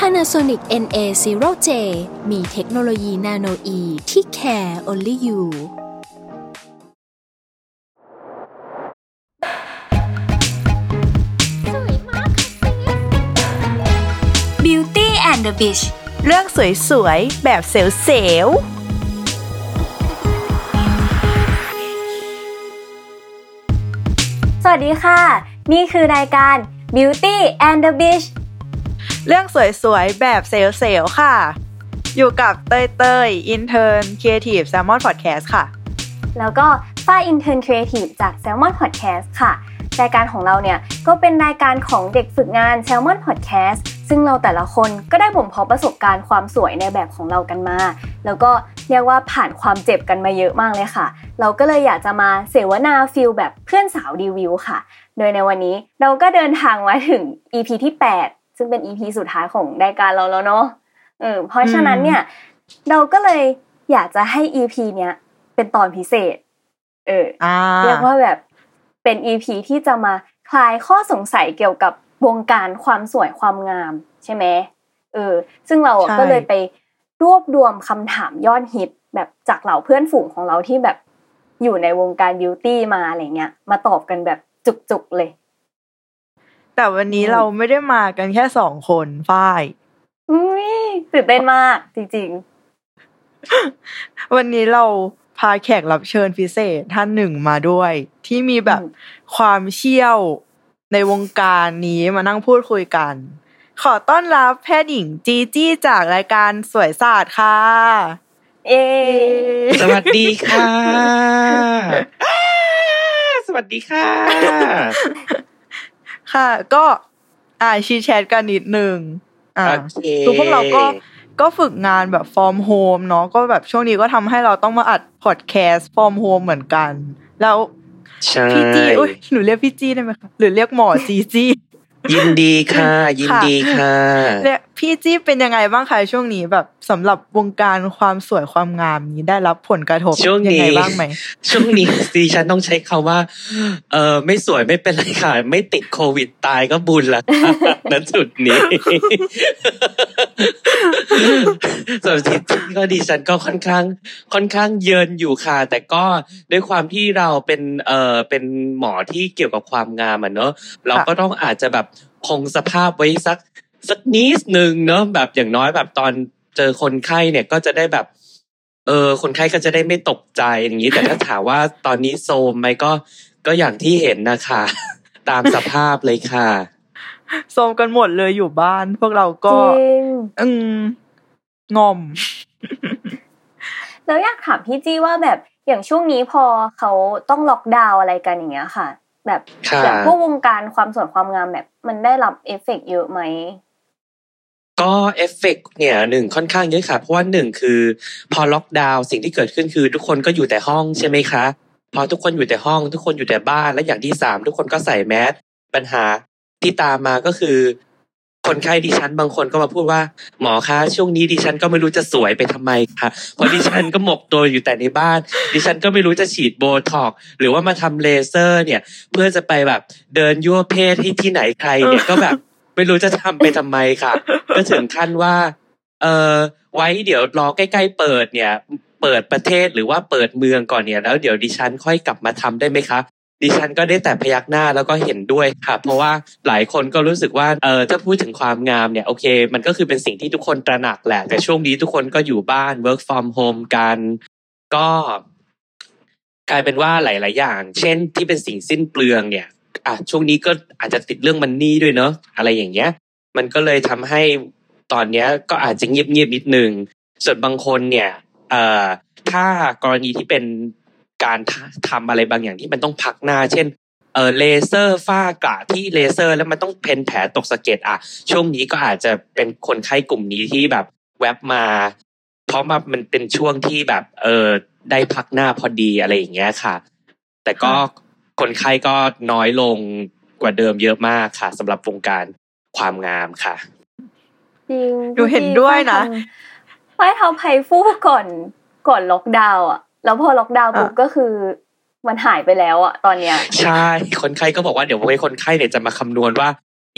Panasonic NA0J มีเทคโนโลยีนาโนอีที่ care only you Beauty and the Beach เรื่องสวยๆ แบบเซลล์สวัสดีค่ะ นี่คือรายการ Beauty and the Beach ๆ เรื่องสวยๆ แบบเซลล์ๆค่ะ อยู่กับเต้ยเต้ย Intern Creative Salmon Podcast ค่ะ แล้วก็ฝ้าย Intern Creative จาก Salmon Podcast ค่ะ รายการของเราเนี่ย ก็เป็นรายการของเด็กฝึกงาน Salmon Podcast ซึ่งเราแต่ละคนก็ได้บ่มเพาะประสบการณ์ความสวยในแบบของเรากันมา แล้วก็เรียกว่าผ่านความเจ็บกันมาเยอะมากเลยค่ะ เราก็เลยอยากจะมาเสวนาฟิลแบบเพื่อนสาวรีวิวค่ะ โดยในวันนี้เราก็เดินทางมาถึง EP ที่ 8 ซึ่งเป็น EP สุดท้ายของรายการเราแล้วเนาะเออเพราะฉะนั้นเนี่ย เราก็เลยอยากจะให้ EP เนี้ยเป็นตอนพิเศษ เอออ่าเรียกว่าแบบเป็น EP ที่จะมาคลายข้อสงสัยเกี่ยวกับวงการความสวยความงาม ใช่ไหมเออ ซึ่งเราอะใช่ก็เลยไปรวบรวมคำถามยอดฮิตแบบจากเหล่าเพื่อนฝูงของเราที่แบบอยู่ในวงการบิวตี้มาอะไรเงี้ย มาตอบกันแบบจุกๆเลย แต่วันนี้เราไม่ได้มากันแค่สองคนฝ้ายอุ้ยตื่นเต้นมาก จริงวันนี้เราพาแขกรับเชิญพิเศษท่านหนึ่งมาด้วย ที่มีแบบอืมความเชี่ยวในวงการนี้มานั่งพูดคุยกัน ขอต้อนรับแพทย์หญิงจีจี้จากรายการสวยศาสตร์ค่ะๆเอ สวัสดีค่ะอ้าสวัสดีค่ะ ค่ะ ก็อ่าชีแชทกันนิดนึงอ่าโอเคคือพวกเราก็ก็ฝึกงานแบบ from home เนาะก็แบบช่วงนี้ก็ทำให้เราต้องมาอัดพอดแคสต์ from home เหมือนกัน แล้วใช่พี่จี้อุ้ยหนูเรียกพี่จี้ได้ไหมคะหรือเรียกหมอจีจี้ ยินดีค่ะ ยินดีค่ะเรียกพี่จี้เป็นยังไงบ้างคะช่วงนี้แบบสำหรับวงการความสวยความงามนี้ได้รับผลกระทบช่วงยังนี้ไงบ้างไหมช่วงนี้ดิฉันต้องใช้คำว่า เออไม่สวยไม่เป็นไรค่ะ ไม่ติดโควิดตายก็บุญละค่ะณจุดนี้ ส่วนที่ก็ดิฉันก็ค่อนข้าง ค่อนข้างเยินอยู่ค่ะ แต่ก็ด้วยความที่เราเป็นเออเป็นหมอที่เกี่ยวกับความงามอะเนอะเราก็ต้องอาจจะแบบคงสภาพไว้สักสักนิดหนึ่งเนอะแบบอย่างน้อยแบบตอนเจอคนไข้เนี่ยก็จะได้แบบ เออคนไข้ก็จะได้ไม่ตกใจอย่างนี้แต่ถ้าถามว่าตอนนี้โซมไหมก็ก็อย่างที่เห็นนะคะ ตามสภาพเลยค่ะโซมกันหมดเลยอยู่บ้าน พวกเราจก็ริงอืม งอม แล้วอยากถามพี่จี้ว่าแบบอย่างช่วงนี้พอเขาต้องล็อกดาวน์อะไรกันอย่างเงี้ยค่ะ แบบค่ะแบบพวกวงการความสวยความงามแบบ มันได้รับเอฟเฟกต์เยอะไหมก็เอฟเฟกต์เนี่ยหนึ่งค่อนข้างเยอะค่ะ เพราะว่าหนึ่งคือ พอล็อกดาวน์สิ่งที่เกิดขึ้นคือ ทุกคนก็อยู่แต่ห้องใช่ไหมคะพอทุกคนอยู่แต่ห้อง ทุกคนอยู่แต่บ้านและอย่างที่สามทุกคนก็ใส่แมสปัญหาที่ตามมาก็คือ คนไข้ดิฉันบางคนก็มาพูดว่า หมอคะช่วงนี้ดิฉันก็ไม่รู้จะสวยไปทำไมคะเพราะดิฉันก็หมกตัวอยู่แต่ในบ้าน ดิฉันก็ไม่รู้จะฉีดโบท็อกหรือว่ามาทำเลเซอร์เนี่ย เพื่อจะไปแบบเดินยั่วเพศที่ที่ไหนใครเนี่ยก็แบบไม่รู้จะทำไปทำไมค่ะ ก็ถึงขั้นว่า เออไว้เดี๋ยวรอใกล้ๆเปิดเนี่ยเปิดประเทศหรือว่าเปิดเมืองก่อนเนี่ยแล้วเดี๋ยวดิฉันค่อยกลับมาทำได้ไหมคะ ดิฉันก็ได้แต่พยักหน้าแล้วก็เห็นด้วยค่ะ เพราะว่าหลายคนก็รู้สึกว่าเออถ้าพูดถึงความงามเนี่ยโอเค มันก็คือเป็นสิ่งที่ทุกคนตระหนักแหละ แต่ช่วงนี้ทุกคนก็อยู่บ้าน work from home กัน ก็กลายเป็นว่าหลาย ๆ อย่าง เช่นที่เป็นสิ่งสิ้นเปลืองเนี่ยอะช่วงนี้ก็อาจจะติดเรื่องมันนี่ด้วยเนาะอะไรอย่างเงี้ย มันก็เลยทำให้ตอนเนี้ยก็อาจจะเงียบๆนิดนึงส่วนบางคนเนี่ยเอ่อถ้ากรณีที่เป็น การททำอะไรบางอย่างที่มันต้องพักหน้า เช่นเออเลเซอร์ฝ้ากระที่เลเซอร์แล้วมันต้องเพ้นแผลตกสะเก็ดอะช่วงนี้ก็อาจจะเป็นคนไข้กลุ่มนี้ที่แบบแวบมาราะมามันเป็นช่วงที่แบบเออได้พักหน้าพอดีอะไรอย่างเงี้ยค่ะ แต่ก็คนไข้ก็น้อยลงกว่าเดิมเยอะมากค่ะสำหรับวงการความงามค่ะจริงหนูเห็นด้วยนะฝ้ายทำ HIFU ก่อนก่อนล็อกดาวน์อะ แล้วพอล็อกดาวน์ปุ๊บอะก็คือมันหายไปแล้วอะตอนเนี้ย ใช่ คนไข้ก็บอกว่าเดี๋ยวไว้คนไข้เนี่ยจะมาคำนวณว่า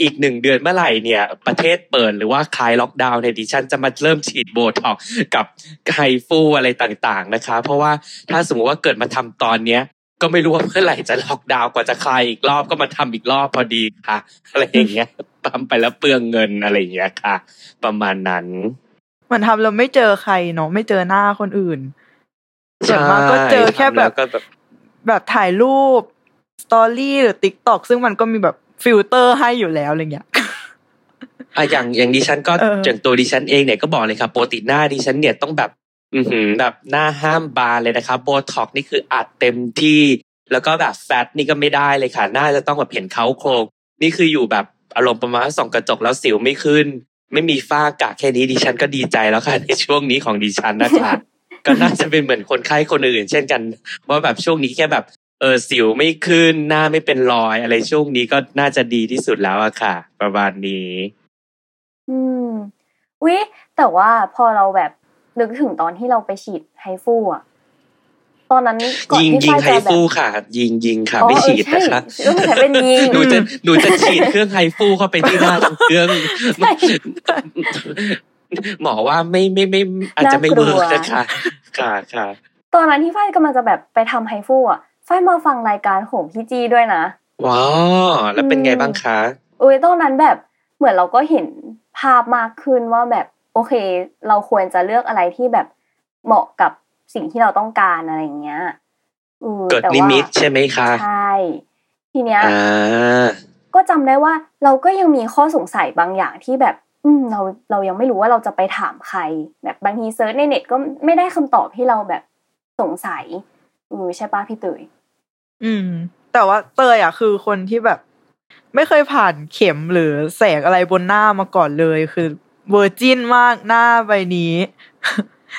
อีกหนึ่งเดือนเมื่อไหร่เนี่ย ประเทศเปิดหรือว่าคลายล็อกดาวน์เนี่ยดิฉันจะมาเริ่มฉีดโบท็อกซ์กับ HIFU อะไรต่างๆนะคะ เพราะว่าถ้าสมมติว่าเกิดมาทำตอนเนี้ย ก็ไม่รู้ว่าเมื่อไหร่จะล็อกดาวน์กว่าจะคลายอีกรอบก็มาทำอีกรอบพอดีค่ะ อะไรอย่างเงี้ยทำไปแล้วเปลืองเงินอะไรอย่างเงี้ยค่ะ ประมาณนั้นเหมือนทำเราไม่เจอใครเนาะไม่เจอหน้าคนอื่น ส่วนมากก็เจอแค่แบบแล้วก็แบบแบบถ่ายรูป story หรือ TikTok ซึ่งมันก็มีแบบฟิลเตอร์ให้อยู่แล้วอะไรเงี้ยอะอย่างอย่างดิฉันก็เอออย่างตัวดิฉันเองเนี่ยก็บอกเลยครับปกติหน้าดิฉันเนี่ยต้องแบบ อือหือแบบหน้าห้ามบานเลยนะครับโบท็อกซ์นี่คืออัดเต็มที่ แล้วก็แบบแฟตนี่ก็ไม่ได้เลยค่ะหน้าจะต้องแบบเห็นเขาโครงนี่คืออยู่แบบอารมณ์ประมาณว่าส่องกระจกแล้วสิวไม่ขึ้น ไม่มีฝ้ากระแค่นี้ดิฉันก็ดีใจแล้วค่ะในช่วงนี้ของดิฉันนะคะ ก็น่าจะเป็นเหมือนคนไข้คนอื่น เช่นกันว่าแบบช่วงนี้แค่แบบเออสิวไม่ขึ้นหน้าไม่เป็นรอยอะไรช่วงนี้ก็น่าจะดีที่สุดแล้วอะค่ะ ประมาณนี้ อืมวิแต่ว่าพอเราแบบนึกถึงตอนที่เราไปฉีดไฮฟูอะตอนนั้นก่อนยิงที่ยิงฝ้ายไฮจะแบบฟูค่ะ ยิงยิงค่ะอ๋อไม่ฉีดเออนะคะใช่ต้องใช้เป็นยิงหนูจะหนูจะฉีดเครื่องไฮฟูเข้าไปที่หน้าทั้งเครื่องใช่ หมอว่าไม่ไม่ไม่อาจจะไม่น่ากลัเวิวร์กนะคะค่ะค่ะตอนนั้นที่ฝ้ายกำลังจะแบบไปทำไฮฟูอะฝ้ายมาฟังรายการของพี่จีด้วยนะว้าวแล้วเป็นไงบ้างคะอุ้ยตอนนั้นแบบเหมือนเราก็เห็นภาพมากขึ้นว่าแบบโอเค เราควรจะเลือกอะไรที่แบบเหมาะกับสิ่งที่เราต้องการอะไรอย่างเงี้ยอือเกิดแต่ว่า limit ใช่ไหมคะใช่ทีเนี้ยอ่าก็จำได้ว่าเราก็ยังมีข้อสงสัยบางอย่างที่แบบอืม เราเรายังไม่รู้ว่าเราจะไปถามใคร แบบบางที search ในเน็ตก็ไม่ได้คำตอบที่เราแบบสงสัยอือใช่ปะพี่เตย อืม แต่ว่าเตยอะคือคนที่แบบ ไม่เคยผ่านเข็มหรือแสงอะไรบนหน้ามาก่อนเลยคือเวอร์จินมากหน้าใบนี้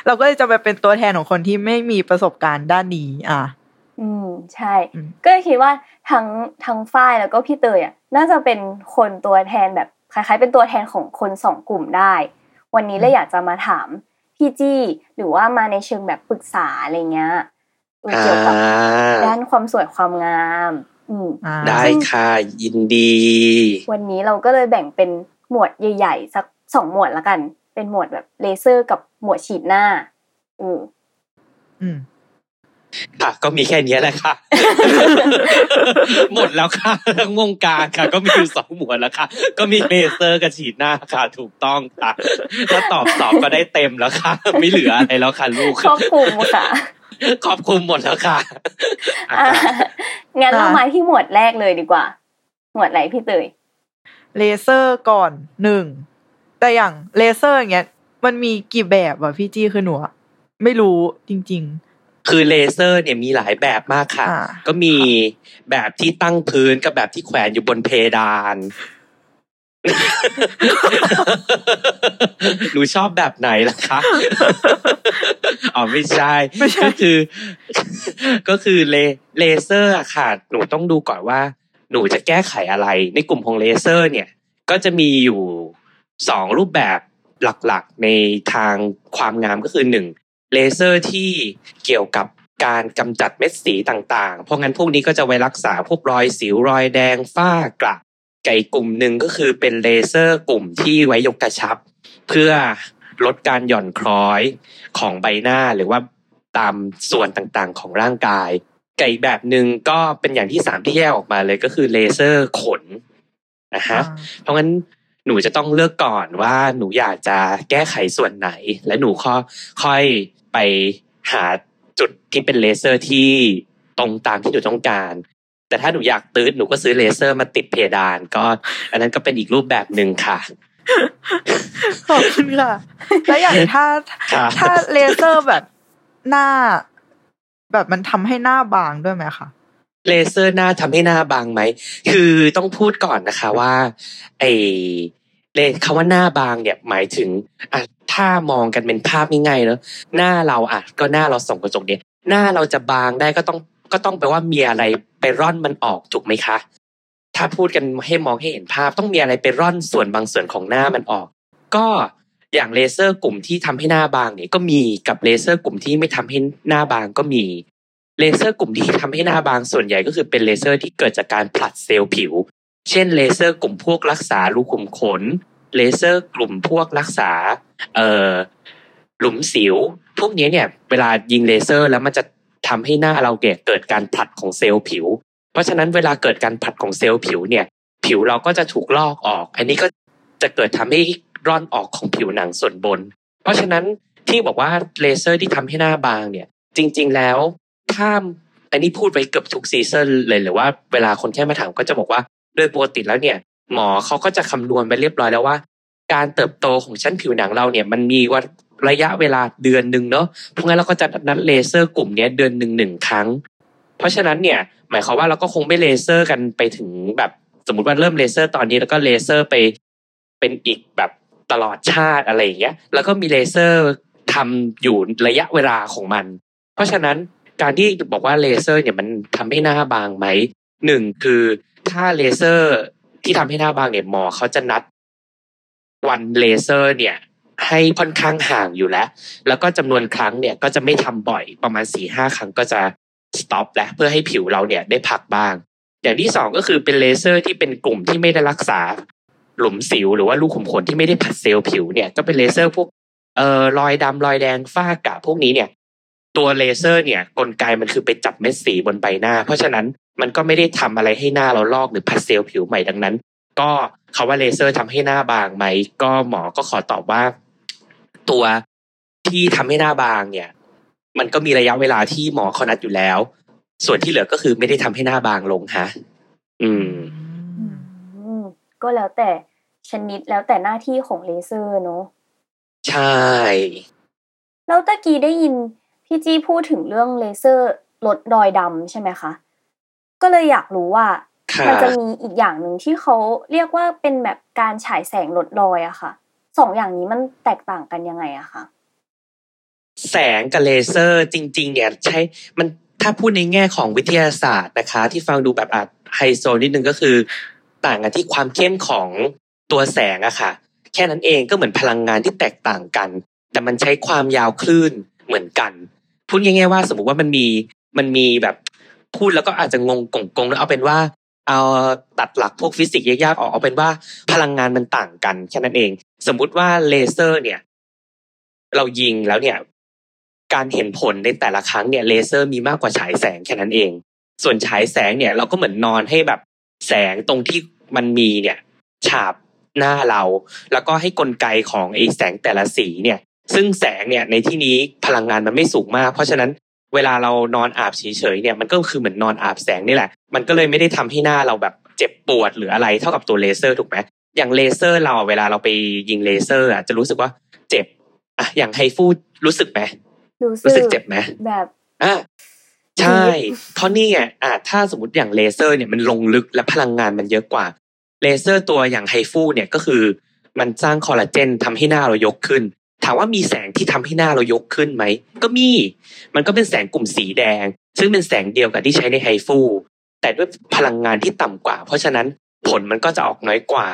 เราก็เลยจะไปเป็นตัวแทนของคนที่ไม่มีประสบการณ์ด้านนี้อะ อืมใช่อืมก็เลยคิดว่าทั้งทั้งฝ้ายแล้วก็พี่เตยอะ น่าจะเป็นคนตัวแทนแบบ คล้ายๆ เป็นตัวแทนของคนสองกลุ่มได้ วันนี้เลยอยากจะมาถามพี่จี้หรือว่ามาในเชิงแบบปรึกษาอะไรเงี้ยเอออ่าเกี่ยวกับด้านความสวยความงามอืมอ่าได้ค่ะยินดี วันนี้เราก็เลยแบ่งเป็นหมวดใหญ่ๆสักสองหมวดละกัน เป็นหมวดแบบเลเซอร์กับหมวดฉีดหน้าอืมอืม ค่ะก็มีแค่เนี้ยแหละค่ะ หมดแล้วค่ะทั้งวงการค่ะ ก็มีอยู่สองหมวดแล้วค่ะ ก็มีเลเซอร์กับฉีดหน้าค่ะ ถูกต้องค่ะถ้าตอบตอบก็ได้เต็มแล้วค่ะ ไม่เหลืออะไรแล้วค่ะลูกครอบคลุมค่ะครอบคลุมหมดแล้วค่ะอะอะค่ะงั้นเราอะมาที่หมวดแรกเลยดีกว่า หมวดไหนพี่เตยเลเซอร์ก่อนหนึ่งแต่อย่างเลเซอร์อย่างเงี้ยมันมีกี่แบบอะพี่จี้คือหนูอะไม่รู้จริง คือเลเซอร์เนี่ยมีหลายแบบมากค่ะอ่าก็มีแบบที่ตั้งพื้นกับแบบที่แขวนอยู่บนเพดานหนูชอบแบบไหนล่ะคะ อ๋อไม่ใช่ไม่ใช่ก็คือ ก็คือเลเลเซอร์อะค่ะ หนูต้องดูก่อนว่า หนูจะแก้ไขอะไร ในกลุ่มของเลเซอร์ เนี่ย ก็จะมีอยู่สองรูปแบบหลักๆ ในทางความงามก็คือหนึ่ง เลเซอร์ที่เกี่ยวกับการกำจัดเม็ดสีต่างๆ เพราะงั้นพวกนี้ก็จะไว้รักษาพวกรอยสิวรอยแดงฝ้ากระอีกกลุ่มหนึ่งก็คือเป็นเลเซอร์กลุ่มที่ไว้ยกกระชับ เพื่อลดการหย่อนคล้อยของใบหน้าหรือว่าตามส่วนต่างๆของร่างกายอีกแบบหนึ่งก็เป็นอย่างที่สามที่แยกออกมาเลยก็คือเลเซอร์ขนนะๆฮะเพราะงั้นหนูจะต้องเลือกก่อนว่าหนูอยากจะแก้ไขส่วนไหน และหนูค่อยค่อย ไปหาจุดที่เป็นเลเซอร์ที่ตรงตามที่หนูต้องการ แต่ถ้าหนูอยากตื้ดหนูก็ซื้อเลเซอร์มาติดเพดาน ก็อันนั้นก็เป็นอีกรูปแบบหนึ่งค่ะขอบคุณค่ะ แล้วอย่างถ้าค่ะถ้าเลเซอร์แบบหน้า แบบมันทำให้หน้าบางด้วยไหมคะเลเซอร์หน้าทำให้หน้าบางไหม คือต้องพูดก่อนนะคะว่า ไอเลคำว่าหน้าบางเนี่ยหมายถึงอะ ถ้ามองกันเป็นภาพง่ายๆเนอะหน้าเราอะก็หน้าเราส่องกระจกเนี่ยหน้าเราจะบางได้ก็ต้องก็ต้องแปลว่ามีอะไรไปร่อนมันออกถูกไหมคะ ถ้าพูดกันให้มองให้เห็นภาพต้องมีอะไรไปร่อนส่วนบางส่วนของหน้ามันออก ก็อย่างเลเซอร์กลุ่มที่ทำให้หน้าบางเนี่ยก็มีกับเลเซอร์กลุ่มที่ไม่ทำให้หน้าบางก็มีเลเซอร์กลุ่มที่ทำให้หน้าบางส่วนใหญ่ก็คือเป็นเลเซอร์ที่เกิดจากการผลัดเซลล์ผิว เช่นเลเซอร์กลุ่มพวกรักษารูขุมขน เลเซอร์กลุ่มพวกรักษาเอ่อหลุมสิว พวกนี้เนี่ยเวลายิงเลเซอร์แล้วมันจะทำให้หน้าเราเกิดการผลัดของเซลล์ผิว เพราะฉะนั้นเวลาเกิดการผลัดของเซลล์ผิวเนี่ย ผิวเราก็จะถูกลอกออก อันนี้ก็จะเกิดทำให้ร่อนออกของผิวหนังส่วนบน เพราะฉะนั้นที่บอกว่าเลเซอร์ที่ทำให้หน้าบางเนี่ย จริง ๆ แล้วถ้าอันนี้พูดไปเกือบทุก season เลยหรือว่าเวลาคนแค่มาถามก็จะบอกว่าโดยปกติแล้วเนี่ย หมอเขาก็จะคำนวณไปเรียบร้อยแล้วว่า การเติบโตของชั้นผิวหนังเราเนี่ยมันมีว่าระยะเวลาเดือนหนึ่งเนาะเพราะงั้นเราก็จะนัดเลเซอร์กลุ่มนี้เดือนหนึ่งหนึ่งครั้ง เพราะฉะนั้นเนี่ยหมายความว่าเราก็คงไม่เลเซอร์กันไปถึงแบบสมมติว่าเริ่มเลเซอร์ตอนนี้แล้วก็เลเซอร์ไปเป็นอีกแบบตลอดชาติอะไรอย่างเงี้ย แล้วก็มีเลเซอร์ทำอยู่ระยะเวลาของมัน เพราะฉะนั้นการที่บอกว่าเลเซอร์เนี่ยมันทำให้หน้าบางไหมหนึ่งคือถ้าเลเซอร์ ที่ทำให้หน้าบางเนี่ยหมอเขาจะนัดวันเลเซอร์เนี่ยให้ค่อนข้างห่างอยู่แล้ว แล้วก็จำนวนครั้งเนี่ยก็จะไม่ทำบ่อยประมาณสี่ห้าครั้งก็จะ stop แล้วเพื่อให้ผิวเราเนี่ยได้พักบ้าง อย่างที่สองก็คือเป็นเลเซอร์ที่เป็นกลุ่มที่ไม่ได้รักษา หลุมสิวหรือว่ารูขุมขนที่ไม่ได้ผลัดเซลล์ผิวเนี่ยก็เป็นเลเซอร์พวกเอ่อรอยดำรอยแดงฝ้ากระพวกนี้เนี่ย ตัวเลเซอร์เนี่ยกลไกมันคือไปจับเม็ดสีบนใบหน้า เพราะฉะนั้น มันก็ไม่ได้ทำอะไรให้หน้าเราลอกหรือผัดเซลล์ผิวใหม่ดังนั้น ก็คาว่าเลเซอร์ทำให้หน้าบางไหมก็หมอก็ขอตอบว่า ตัวที่ทำให้หน้าบางเนี่ย มันก็มีระยะเวลาที่หมอเขานัดอยู่แล้ว ส่วนที่เหลือก็คือไม่ได้ทำให้หน้าบางลงฮะอืมอืม ก็แล้วแต่ชนิดแล้วแต่หน้าที่ของเลเซอร์เนาะใช่แล้วตะกี้ได้ยินพี่จี้พูดถึงเรื่องเลเซอร์ลดรอยดำใช่ไหมคะ ก็เลยอยากรู้ว่าค่ะมันจะมีอีกอย่างหนึ่งที่เขาเรียกว่าเป็นแบบการฉายแสงลดรอยอะค่ะสองอย่างนี้มันแตกต่างกันยังไงอะคะแสงกับเลเซอร์จริง ๆ เนี่ยใช้มันถ้าพูดในแง่ของวิทยาศาสตร์นะคะ ที่ฟังดูแบบอาจไฮโซนิดนึงก็คือ ต่างกันที่ความเข้มของตัวแสงอะค่ะ แค่นั้นเองก็เหมือนพลังงานที่แตกต่างกัน แต่มันใช้ความยาวคลื่นเหมือนกัน พูดง่ายๆว่า สมมติว่ามันมีมันมีแบบ พูดแล้วก็อาจจะงงกงกงแล้วเอาเป็นว่า เอาตัดหลักพวกฟิสิกส์ยากๆออกเอาเป็นว่าพลังงานมันต่างกันแค่นั้นเอง สมมุติว่าเลเซอร์เนี่ย เรายิงแล้วเนี่ย การเห็นผลในแต่ละครั้งเนี่ยเลเซอร์มีมากกว่าฉายแสงแค่นั้นเอง ส่วนฉายแสงเนี่ย เราก็เหมือนนอนให้แบบแสงตรงที่มันมีเนี่ย ฉาบหน้าเรา แล้วก็ให้กลไกของไอ้แสงแต่ละสีเนี่ย ซึ่งแสงเนี่ยในที่นี้พลังงานมันไม่สูงมาก เพราะฉะนั้น เวลาเรานอนอาบเฉยๆเนี่ยมันก็คือเหมือนนอนอาบแสงนี่แหละ มันก็เลยไม่ได้ทำให้หน้าเราแบบเจ็บปวดหรืออะไรเท่ากับตัวเลเซอร์ถูกไหมอย่างเลเซอร์เราเวลาเราไปยิงเลเซอร์อะจะรู้สึกว่าเจ็บอะอย่างไฮฟูรู้สึกไหมรู้สึกเจ็บไหมแบบอะใช่เพราะนี่ไงอะถ้าสมมติอย่างเลเซอร์เนี่ยมันลงลึกและพลังงานมันเยอะกว่าเลเซอร์ตัวอย่างไฮฟูเนี่ยก็คือมันสร้างคอลลาเจนทำให้หน้าเรายกขึ้น ถามว่ามีแสงที่ทำให้หน้าเรายกขึ้นไหม ก็มี มันก็เป็นแสงกลุ่มสีแดง ซึ่งเป็นแสงเดียวกับที่ใช้ในไฮฟูแต่ด้วยพลังงานที่ต่ำกว่า เพราะฉะนั้นผลมันก็จะออกน้อยกว่า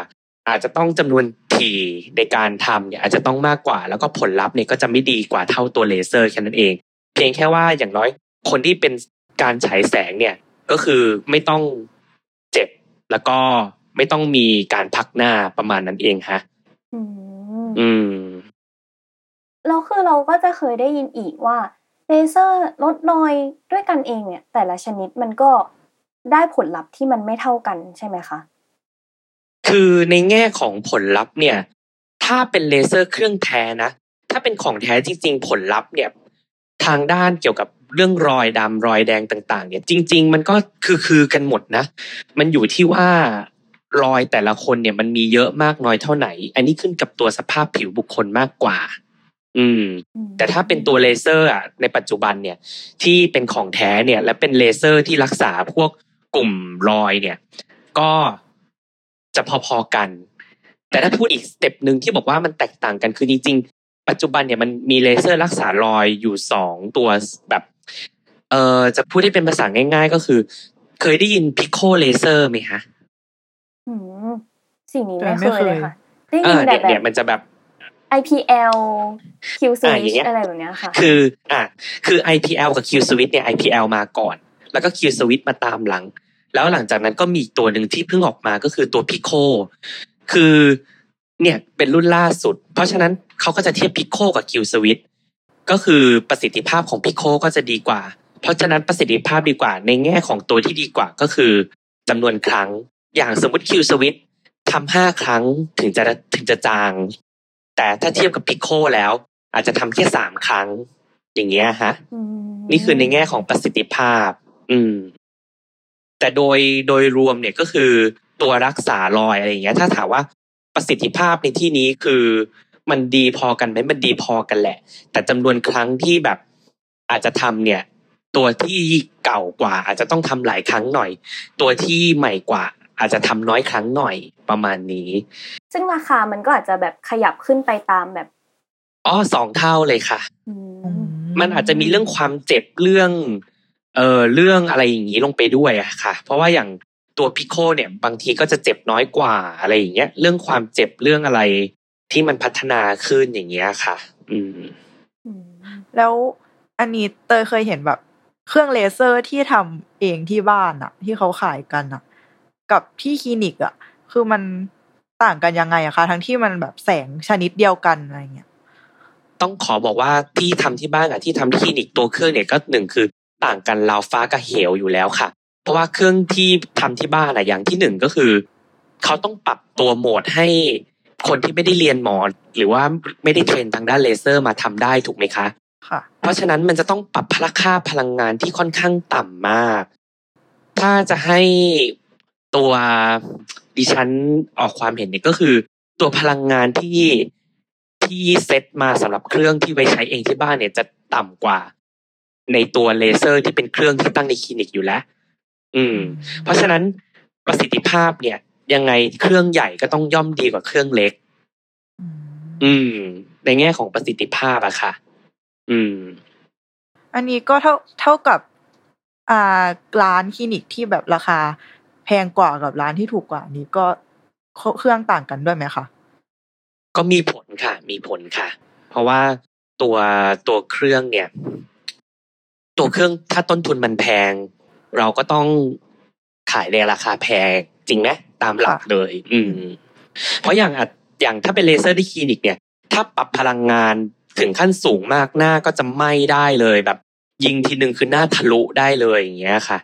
อาจจะต้องจำนวนถี่ในการทำเนี่ยอาจจะต้องมากกว่า แล้วก็ผลลัพธ์เนี่ยก็จะไม่ดีกว่าเท่าตัวเลเซอร์แค่นั้นเอง เพียงแค่ว่าอย่างน้อยคนที่เป็นการฉายแสงเนี่ยก็คือไม่ต้องเจ็บแล้วก็ไม่ต้องมีการพักหน้าประมาณนั้นเองฮะ อืมอืม แล้วคือเราก็จะเคยได้ยินอีกว่าเลเซอร์ลดรอยด้วยกันเองเนี่ย แต่ละชนิดมันก็ได้ผลลัพธ์ที่มันไม่เท่ากันใช่ไหมคะ คือในแง่ของผลลัพธ์เนี่ย ถ้าเป็นเลเซอร์เครื่องแท้นะ ถ้าเป็นของแท้จริง ๆ ผลลัพธ์เนี่ย ทางด้านเกี่ยวกับเรื่องรอยดำรอยแดงต่าง ๆ เนี่ย จริง ๆ มันก็คือคือกันหมดนะ มันอยู่ที่ว่ารอยแต่ละคนเนี่ยมันมีเยอะมากน้อยเท่าไหน อันนี้ขึ้นกับตัวสภาพผิวบุคคลมากกว่า อืม แต่ถ้าเป็นตัวเลเซอร์อะในปัจจุบันเนี่ย ที่เป็นของแท้เนี่ย และเป็นเลเซอร์ที่รักษาพวกกลุ่มรอยเนี่ย ก็จะพอๆกัน แต่ถ้าพูดอีก step หนึ่งที่บอกว่ามันแตกต่างกันคือจริงปัจจุบันเนี่ยมันมีเลเซอร์รักษารอยอยู่สองตัวแบบเอ่อจะพูดให้เป็นภาษาง่าย ๆ ก็คือ เคยได้ยิน Pico laser ไหมคะอืมสิ่งนี้ไม่ไม่เคเคยยเลยค่ะได้เอยินอแต่เนี่ยแบเนี่ยบมันจะแบบ IPL Q อ่าอย่าง switch เงี้ยอะไรแบบเนี้ยค่ะ คืออะคือ IPL กับ Q Switch เนี่ย IPL มาก่อน แล้วก็ Q Switch มาตามหลัง แล้วหลังจากนั้นก็มีอีกตัวหนึ่งที่เพิ่งออกมาก็คือตัว Pico คือเนี่ยเป็นรุ่นล่าสุด เพราะฉะนั้นเขาก็จะเทียบ Pico กับ Q Switch ก็คือประสิทธิภาพของ Pico ก็จะดีกว่า เพราะฉะนั้นประสิทธิภาพดีกว่า ในแง่ของตัวที่ดีกว่าก็คือจำนวนครั้ง อย่างสมมติ Q Switch ทำห้าครั้งถึงจะถึงจะจาง แต่ถ้าเทียบกับ Pico แล้ว อาจจะทำแค่สามครั้ง อย่างเงี้ยฮะอืมนี่คือในแง่ของประสิทธิภาพ อืม แต่โดยโดยรวมเนี่ยก็คือตัวรักษารอยอะไรอย่างเงี้ย ถ้าถามว่าประสิทธิภาพในที่นี้คือ มันดีพอกันไหมมันดีพอกันแหละ แต่จำนวนครั้งที่แบบอาจจะทำเนี่ย ตัวที่เก่ากว่า อาจจะต้องทำหลายครั้งหน่อย ตัวที่ใหม่กว่า อาจจะทำน้อยครั้งหน่อยประมาณนี้ ซึ่งราคามันก็อาจจะแบบขยับขึ้นไปตามแบบอ๋อสองเท่าเลยค่ะอือืมมันอาจจะมีเรื่องความเจ็บเรื่อง เอ่อเรื่องอะไรอย่างนี้ลงไปด้วยอะค่ะ เพราะว่าอย่างตัวพิโคเนี่ย บางทีก็จะเจ็บน้อยกว่าอะไรอย่างเงี้ย เรื่องความเจ็บเรื่องอะไรที่มันพัฒนาขึ้นอย่างเงี้ยค่ะ อืมอืมแล้วอันนี้เตยเคยเห็นแบบ เครื่องเลเซอร์ที่ทำเองที่บ้านอะที่เขาขายกันอะ กับที่คลินิกอะคือมันต่างกันยังไงอะคะ ทั้งที่มันแบบแสงชนิดเดียวกันอะไรเงี้ยต้องขอบอกว่าที่ทำที่บ้านกับที่ทำที่คลินิกตัวเครื่องเนี่ยก็หนึ่งคือต่างกันราวฟ้ากับเหวอยู่แล้วค่ะ เพราะว่าเครื่องที่ทำที่บ้านอะอย่างที่หนึ่งก็คือ เขาต้องปรับตัวโหมดให้คนที่ไม่ได้เรียนหมอหรือว่าไม่ได้ train ทางด้านเลเซอร์มาทำได้ถูกไหมคะค่ะ เพราะฉะนั้นมันจะต้องปรับพลังค่าพลังงานที่ค่อนข้างต่ำมาก ถ้าจะให้ ตัวดิฉันออกความเห็นเนี่ยก็คือ ตัวพลังงานที่ที่เซตมาสำหรับเครื่องที่ไว้ใช้เองที่บ้านเนี่ยจะต่ำกว่า ในตัวเลเซอร์ที่เป็นเครื่องที่ตั้งในคลินิกอยู่แล้ว อืม เพราะฉะนั้นประสิทธิภาพเนี่ย ยังไงเครื่องใหญ่ก็ต้องย่อมดีกว่าเครื่องเล็ก อืมอืมในแง่ของประสิทธิภาพอะค่ะ อืม อันนี้ก็เท่าเท่ากับ อ่าร้านคลินิกที่แบบราคา แพงกว่ากับร้านที่ถูกกว่านี้ก็เครื่องต่างกันด้วยไหมคะก็มีผลค่ะ มีผลค่ะ เพราะว่าตัวตัวเครื่องเนี่ย ตัวเครื่องถ้าต้นทุนมันแพง เราก็ต้องขายในราคาแพงจริงไหมตามหลักค่ะเลย อืม เพราะอย่างอะอย่างถ้าเป็นเลเซอร์ที่คลินิกเนี่ย ถ้าปรับพลังงานถึงขั้นสูงมากหน้าก็จะไหม้ได้เลยแบบ ยิงทีหนึ่งคือหน้าทะลุได้เลยอย่างเงี้ยค่ะ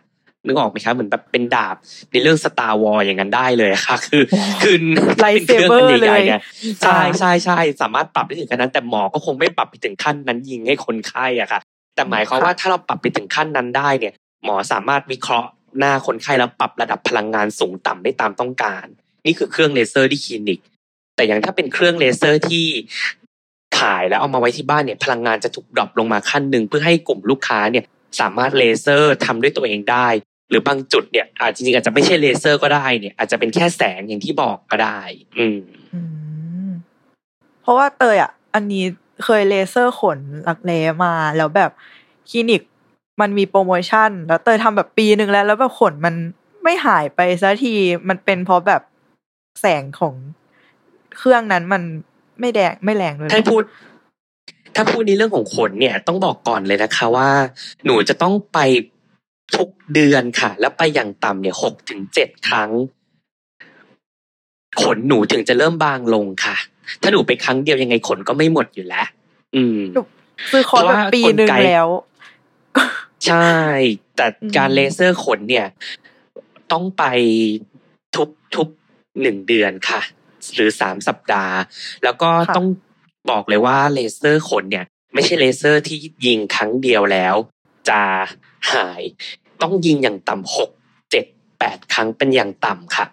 นึกออกไหมครับเหมือนแบบเป็นดาบในเรื่อง Star Wars อย่างนั้นได้เลยค่ะ คือคือ lightsaber เป็นคงนใหญ่ๆเลยนี่ใช่ใช่ใช่สามารถปรับได้ถึงขนาดนั้นแต่หมอก็คงไม่ปรับไปถึงขั้นนั้นยิงให้คนไข้อะค่ะ แต่หมายความว่าถ้าเราปรับไปถึงขั้นนั้นได้เนี่ย หมอสามารถวิเคราะห์หน้าคนไข้แล้วปรับระดับพลังงานสูงต่ำได้ตามต้องการ นี่คือเครื่องเลเซอร์ที่คลินิก แต่อย่างถ้าเป็นเครื่องเลเซอร์ที่ขายแล้วเอามาไว้ที่บ้านเนี่ย พลังงานจะถูก drop ลงมาขั้นหนึ่งเพื่อให้กลุ่มลูกค้าเนี่ยสามารถเลเซอร์ทำด้วยตัวเองได้ หรือบางจุดเนี่ยอาจจริงๆอาจจะไม่ใช่เลเซอร์ก็ได้เนี่ย อาจจะเป็นแค่แสงอย่างที่บอกก็ได้ อืมอืมเพราะว่าเตยอะ อันนี้เคยเลเซอร์ขนหลักแร้มาแล้วแบบคลินิกมันมีโปรโมชั่น แล้วเตยทำแบบปีหนึ่งแล้ว แล้วแบบขนมันไม่หายไปสักทีมันเป็นเพราะแบบแสงของเครื่องนั้นมันไม่แดงไม่แรงเลยถ้าพูด ถ้าพูดในเรื่องของขนเนี่ยต้องบอกก่อนเลยนะคะว่า หนูจะต้องไป ทุกเดือนค่ะ แล้วไปอย่างต่ำเนี่ยหกถึงเจ็ดครั้ง ขนหนูถึงจะเริ่มบางลงค่ะ ถ้าหนูไปครั้งเดียวยังไงขนก็ไม่หมดอยู่แล้ว อืมซื้อคอร์สแบบปีหนึ่งแล้ว ใช่ แต่อืมการเลเซอร์ขนเนี่ย ต้องไปทุกทุกหนึ่งเดือนค่ะ หรือสามสัปดาห์ แล้วก็ค่ะต้องบอกเลยว่าเลเซอร์ขนเนี่ย ไม่ใช่เลเซอร์ที่ยิงครั้งเดียวแล้ว จะ หาย ต้องยิงอย่างต่ำหกเจ็ดแปดครั้งเป็นอย่างต่ำค่ะ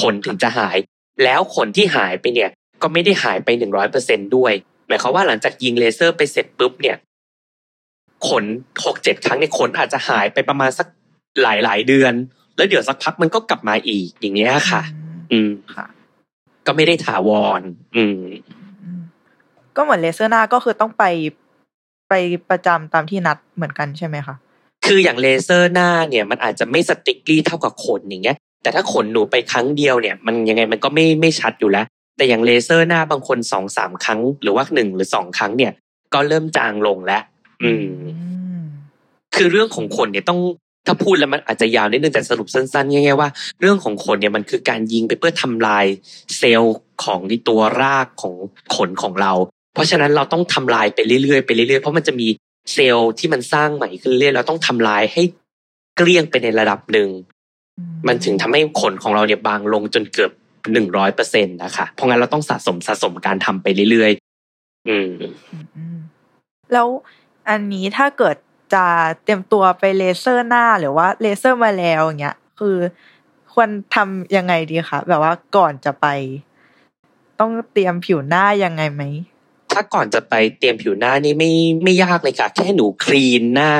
ขนถึงจะหาย แล้วขนที่หายไปเนี่ย ก็ไม่ได้หายไปหนึ่งร้อยเปอร์เซ็นต์ด้วย หมายความว่าหลังจากยิงเลเซอร์ไปเสร็จปุ๊บเนี่ย ขนหกเจ็ดครั้งเนี่ยขนอาจจะหายไปประมาณสักหลายหลายๆเดือน แล้วเดี๋ยวสักพักมันก็กลับมาอีกอย่างเงี้ยค่ะ อืมค่ะ ก็ไม่ได้ถาวร อืมอืมก็เหมือนเลเซอร์หน้าก็คือต้องไปไปประจำตามที่นัดเหมือนกันใช่ไหมคะ คืออย่างเลเซอร์หน้าเนี่ยมันอาจจะไม่ strictly เท่ากับขนอย่างเงี้ย แต่ถ้าขนหนูไปครั้งเดียวเนี่ย มันยังไงมันก็ไม่ไม่ชัดอยู่แล้ว แต่อย่างเลเซอร์หน้าบางคนสองสามครั้ง หรือว่าหนึ่งหรือสองครั้งเนี่ย ก็เริ่มจางลงแล้วอืม คือเรื่องของขนเนี่ยต้องถ้าพูดแล้วมันอาจจะยาวนิดนึงแต่สรุปสั้นๆง่ายๆว่าเรื่องของขนเนี่ยมันคือการยิงไปเพื่อทำลายเซลล์ของในตัวรากของขนของเรา เพราะฉะนั้นเราต้องทำลายไปเรื่อยๆไปเรื่อยๆเพราะมันจะมี เซลล์ที่มันสร้างใหม่ขึ้นเรื่อยๆเราต้องทำลายให้เกลี้ยงไปในระดับหนึ่งมันถึงทำให้ขนของเราเนี่ยบางลงจนเกือบหนึ่งร้อยเปอร์เซ็นต์นะคะเพราะงั้นเราต้องสะสมสะสมการทำไปเรื่อยๆอืมอืมแล้วอันนี้ถ้าเกิดจะเตรียมตัวไปเลเซอร์หน้าหรือว่าเลเซอร์มาแล้วอย่างเงี้ย คือควรทำยังไงดีคะแบบว่าก่อนจะไป ต้องเตรียมผิวหน้ายังไงไหม ถ้าก่อนจะไปเตรียมผิวหน้านี่ไม่ไม่ยากเลยค่ะ แค่หนู clean หน้า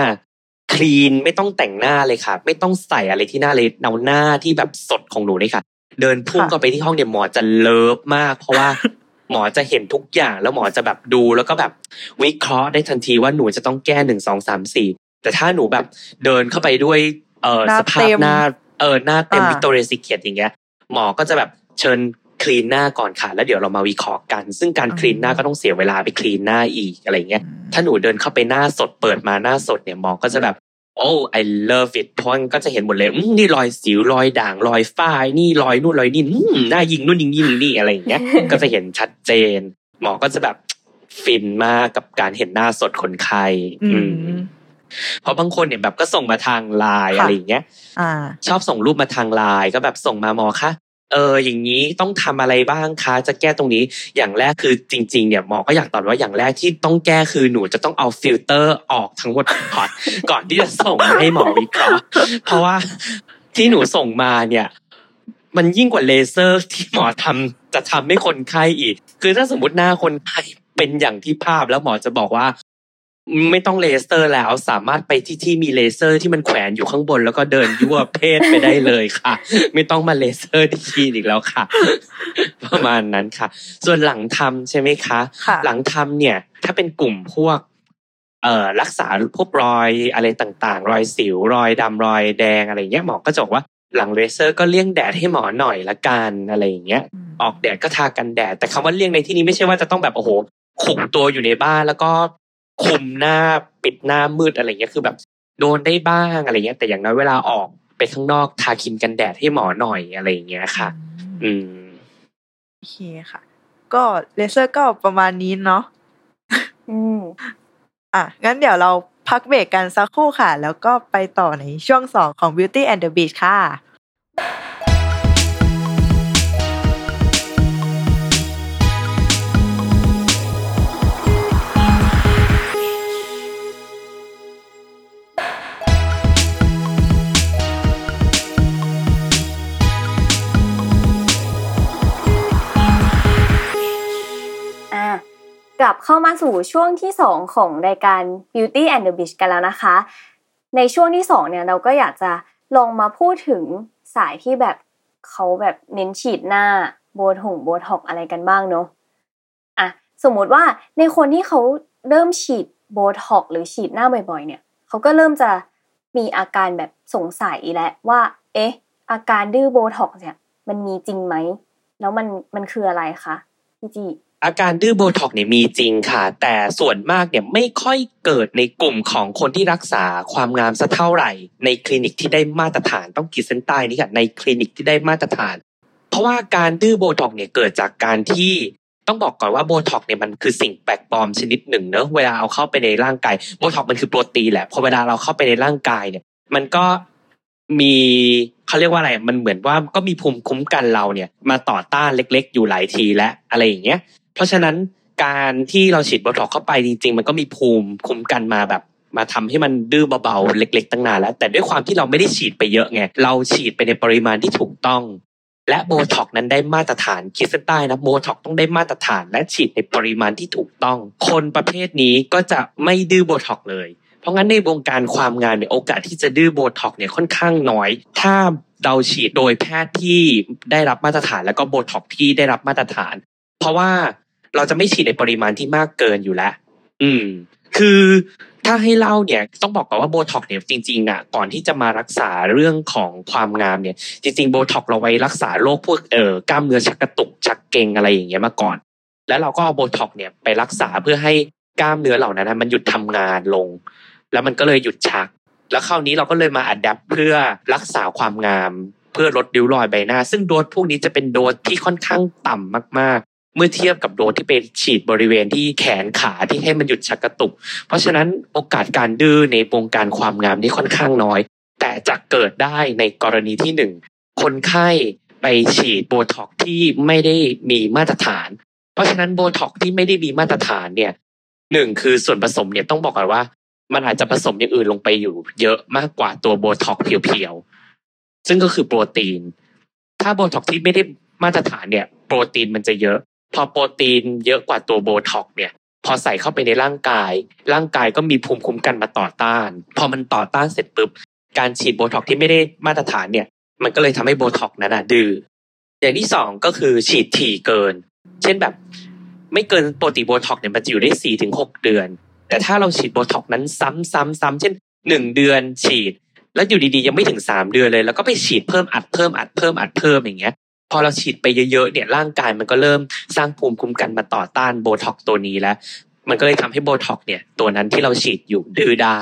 clean ไม่ต้องแต่งหน้าเลยค่ะ ไม่ต้องใส่อะไรที่หน้าเลยเอาหน้าที่แบบสดของหนูเลยค่ะ เดินพุ่งค่ะเข้าไปที่ห้องเนี่ยหมอจะ love มาก เพราะว่าหมอจะเห็นทุกอย่างแล้วหมอจะแบบดูแล้วก็แบบวิเคราะห์ได้ทันทีว่าหนูจะต้องแก้หนึ่งสองสามสี่แต่ถ้าหนูแบบเดินเข้าไปด้วยเออหน้าสภาพเต็มหน้าเออหน้าเต็มอ่า Victoria's Secret อย่างเงี้ยหมอก็จะแบบเชิญ clean หน้าก่อนค่ะ แล้วเดี๋ยวเรามาวิเคราะห์กัน ซึ่งการ clean หน้าก็ต้องเสียเวลาไป clean หน้าอีกอะไรเงี้ยถ้าหนูเดินเข้าไปหน้าสดเปิดมาหน้าสดเนี่ยหมอก็จะแบบโอ้ I love it เพราะมันก็จะเห็นหมดเลยอืมนี่รอยสิวรอยด่างรอยฝ้ายนี่รอยนู่นรอยนี่อืมหน้ายิงนู่นยิงนี่ยิงนี่อะไรอย่างเงี้ย ก็จะเห็นชัดเจน หมอก็จะแบบฟินมากกับการเห็นหน้าสดคนไข้อือืมมเพราะบางคนเนี่ยแบบก็ส่งมาทางไลน์ค่ะอะไรอย่างเงี้ยอ่าชอบส่งรูปมาทางไลน์ก็แบบส่งมาหมอคะ เอออย่างนี้ต้องทำอะไรบ้างคะจะแก้ตรงนี้อย่างแรกคือจริง ๆ เนี่ยหมอก็อยากตอบว่าอย่างแรกที่ต้องแก้คือหนูจะต้องเอาฟิลเตอร์ออกทั้งหมดก่อนก่อนที่จะส่งให้หมอวิเคราะห์เพราะว่าที่หนูส่งมาเนี่ย มันยิ่งกว่าเลเซอร์ที่หมอทำจะทำให้คนไข้อีก คือถ้าสมมติหน้าคนไข้เป็นอย่างที่ภาพแล้วหมอจะบอกว่า ไม่ต้องเลเซอร์แล้วสามารถไปที่ที่มีเลเซอร์ที่มันแขวนอยู่ข้างบน แล้วก็เดินยั่วเพศไปได้เลยค่ะ ไม่ต้องมาเลเซอร์ที่คลินิกแล้วค่ะ ประมาณนั้นค่ะ ส่วนหลังทำใช่ไหมคะค่ะหลังทำเนี่ย ถ้าเป็นกลุ่มพวกเอ่อรักษาพวกรอยอะไรต่างๆ รอยสิวรอยดำรอยแดงอะไรเงี้ยหมอก็จะบอกว่าหลังเลเซอร์ก็เลี่ยงแดดให้หมอหน่อยละกันอะไรอย่างเงี้ย ออกแดดก็ทากันแดด แต่คำว่าเลี่ยงในที่นี้ไม่ใช่ว่าจะต้องแบบโอ้โหขุมตัวอยู่ในบ้านแล้วก็ คุมหน้าปิดหน้ามืดอะไรเงี้ยคือแบบโดนได้บ้างอะไรเงี้ย แต่อย่างน้อยเวลาออกไปข้างนอกทาครีมกันแดดให้หมอหน่อยอะไรอย่างเงี้ยค่ะ อืมโอเคค่ะ ก็เลเซอร์ก็ประมาณนี้เนาะอืมอะงั้นเดี๋ยวเราพักเบรกกันสักครู่ค่ะ แล้วก็ไปต่อในช่วงสองของ Beauty and the Beast ค่ะอะ กลับเข้ามาสู่ช่วงที่ 2 ของรายการ Beauty and the Beast กันแล้วนะคะ ในช่วงที่ 2 เนี่ยเราก็อยากจะลองมาพูดถึงสายที่แบบเขาแบบเน้นฉีดหน้าโบทงโบท็อกอะไรกันบ้างเนาะอะสมมุติว่าในคนที่เขาเริ่มฉีดโบท็อกหรือฉีดหน้าบ่อยๆ เนี่ยเขาก็เริ่มจะมีอาการแบบสงสัยแล้วว่า เอ๊ะ อาการดื้อโบท็อกเนี่ย มันมีจริงไหม แล้วมันมันคืออะไรคะพี่จี อาการดื้อโบท็อกเนี่ยมีจริงค่ะ แต่ส่วนมากเนี่ยไม่ค่อยเกิดในกลุ่มของคนที่รักษาความงามสักเท่าไหร่ ในคลินิกที่ได้มาตรฐานต้องขีดเส้นใต้นี้ค่ะในคลินิกที่ได้มาตรฐาน เพราะว่าการดื้อโบท็อกเนี่ยเกิดจากการที่ต้องบอกก่อนว่าโบท็อกเนี่ยมันคือสิ่งแปลกปลอมชนิดหนึ่งเนอะเวลาเอาเข้าไปในร่างกายโบท็อกมันคือโปรตีนแหละพอเวลาเราเข้าไปในร่างกายเนี่ย มันก็มีเขาเรียกว่าอะไร มันเหมือนว่าก็มีภูมิคุ้มกันเราเนี่ย มาต่อต้านเล็ก ๆ อยู่หลายทีแล้วอะไรอย่างเงี้ย เพราะฉะนั้นการที่เราฉีดโบท็อกเข้าไปจริงๆ มันก็มีภูมิคุ้มกันมาแบบ มาทำให้มันดื้อเบาๆเล็ก ๆ ตั้งนานแล้ว แต่ด้วยความที่เราไม่ได้ฉีดไปเยอะไงเราฉีดไปในปริมาณที่ถูกต้อง และโบท็อกนั้นได้มาตรฐานขีดเส้นใต้นะโบท็อกต้องได้มาตรฐาน และฉีดในปริมาณที่ถูกต้อง คนประเภทนี้ก็จะไม่ดื้อโบท็อกเลยเพราะงั้นในวงการความงามเนี่ยโอกาสที่จะดื้อโบท็อกเนี่ยค่อนข้างน้อย ถ้าเราฉีดโดยแพทย์ที่ได้รับมาตรฐานแล้วก็โบท็อกที่ได้รับมาตรฐาน เพราะว่าเราจะไม่ฉีดในปริมาณที่มากเกินอยู่แล้ว อืม คือถ้าให้เล่าเนี่ยต้องบอกก่อนว่าโบท็อกเนี่ยจริงๆอะก่อนที่จะมารักษาเรื่องของความงามเนี่ย จริง ๆ โบท็อกเราไว้รักษาโรคพวกเอ่อกล้ามเนื้อชักกระตุกชักเกร็งอะไรอย่างเงี้ยมาก่อน แล้วเราก็เอาโบท็อกเนี่ยไปรักษาเพื่อให้กล้ามเนื้อเหล่านั้นมันหยุดทำงานลง แล้วมันก็เลยหยุดชัก แล้วคราวนี้เราก็เลยมาอัดแอปเพื่อรักษาความงาม เพื่อลดริ้วรอยใบหน้า ซึ่งโดสพวกนี้จะเป็นโดสที่ค่อนข้างต่ำมาก เมื่อเทียบกับโดสที่ไปฉีดบริเวณที่แขนขาที่ให้มันหยุดชักกระตุก เพราะฉะนั้นโอกาสการดื้อในวงการความงามนี่ค่อนข้างน้อย แต่จะเกิดได้ในกรณีที่หนึ่งคนไข้ไปฉีดโบท็อกที่ไม่ได้มีมาตรฐาน เพราะฉะนั้นโบท็อกที่ไม่ได้มีมาตรฐานเนี่ยหนึ่งคือส่วนผสมเนี่ยต้องบอกก่อนว่า มันอาจจะผสมอย่างอื่นลงไปอยู่ เยอะมากกว่าตัวโบท็อก pure ๆซึ่งก็คือโปรตีน ถ้าโบท็อกที่ไม่ได้มาตรฐานเนี่ย โปรตีนมันจะเยอะ พอโปรตีนเยอะกว่าตัวโบท็อกเนี่ยพอใส่เข้าไปในร่างกาย ร่างกายก็มีภูมิคุ้มกันมาต่อต้าน พอมันต่อต้านเสร็จปุ๊บ การฉีดโบท็อกที่ไม่ได้มาตรฐานเนี่ย มันก็เลยทำให้โบท็อกนั้นอะดื้อ อย่างที่สองก็คือฉีดถี่เกิน เช่นแบบไม่เกินปกติโบท็อกเนี่ยมันจะอยู่ได้สี่ถึงหกเดือน แต่ถ้าเราฉีดโบท็อกนั้นซ้ำซ้ำซ้ำเช่นหนึ่งเดือนฉีด แล้วอยู่ดีๆยังไม่ถึงสามเดือนเลย แล้วก็ไปฉีดเพิ่มอัดเพิ่มอัดเพิ่มอัดเพิ่มอย่างเงี้ย พอเราฉีดไปเยอะๆเนี่ยร่างกายมันก็เริ่มสร้างภูมิคุ้มกันมาต่อต้านโบท็อกตัวนี้แล้ว มันก็เลยทำให้โบท็อกเนี่ยตัวนั้นที่เราฉีดอยู่ดื้อได้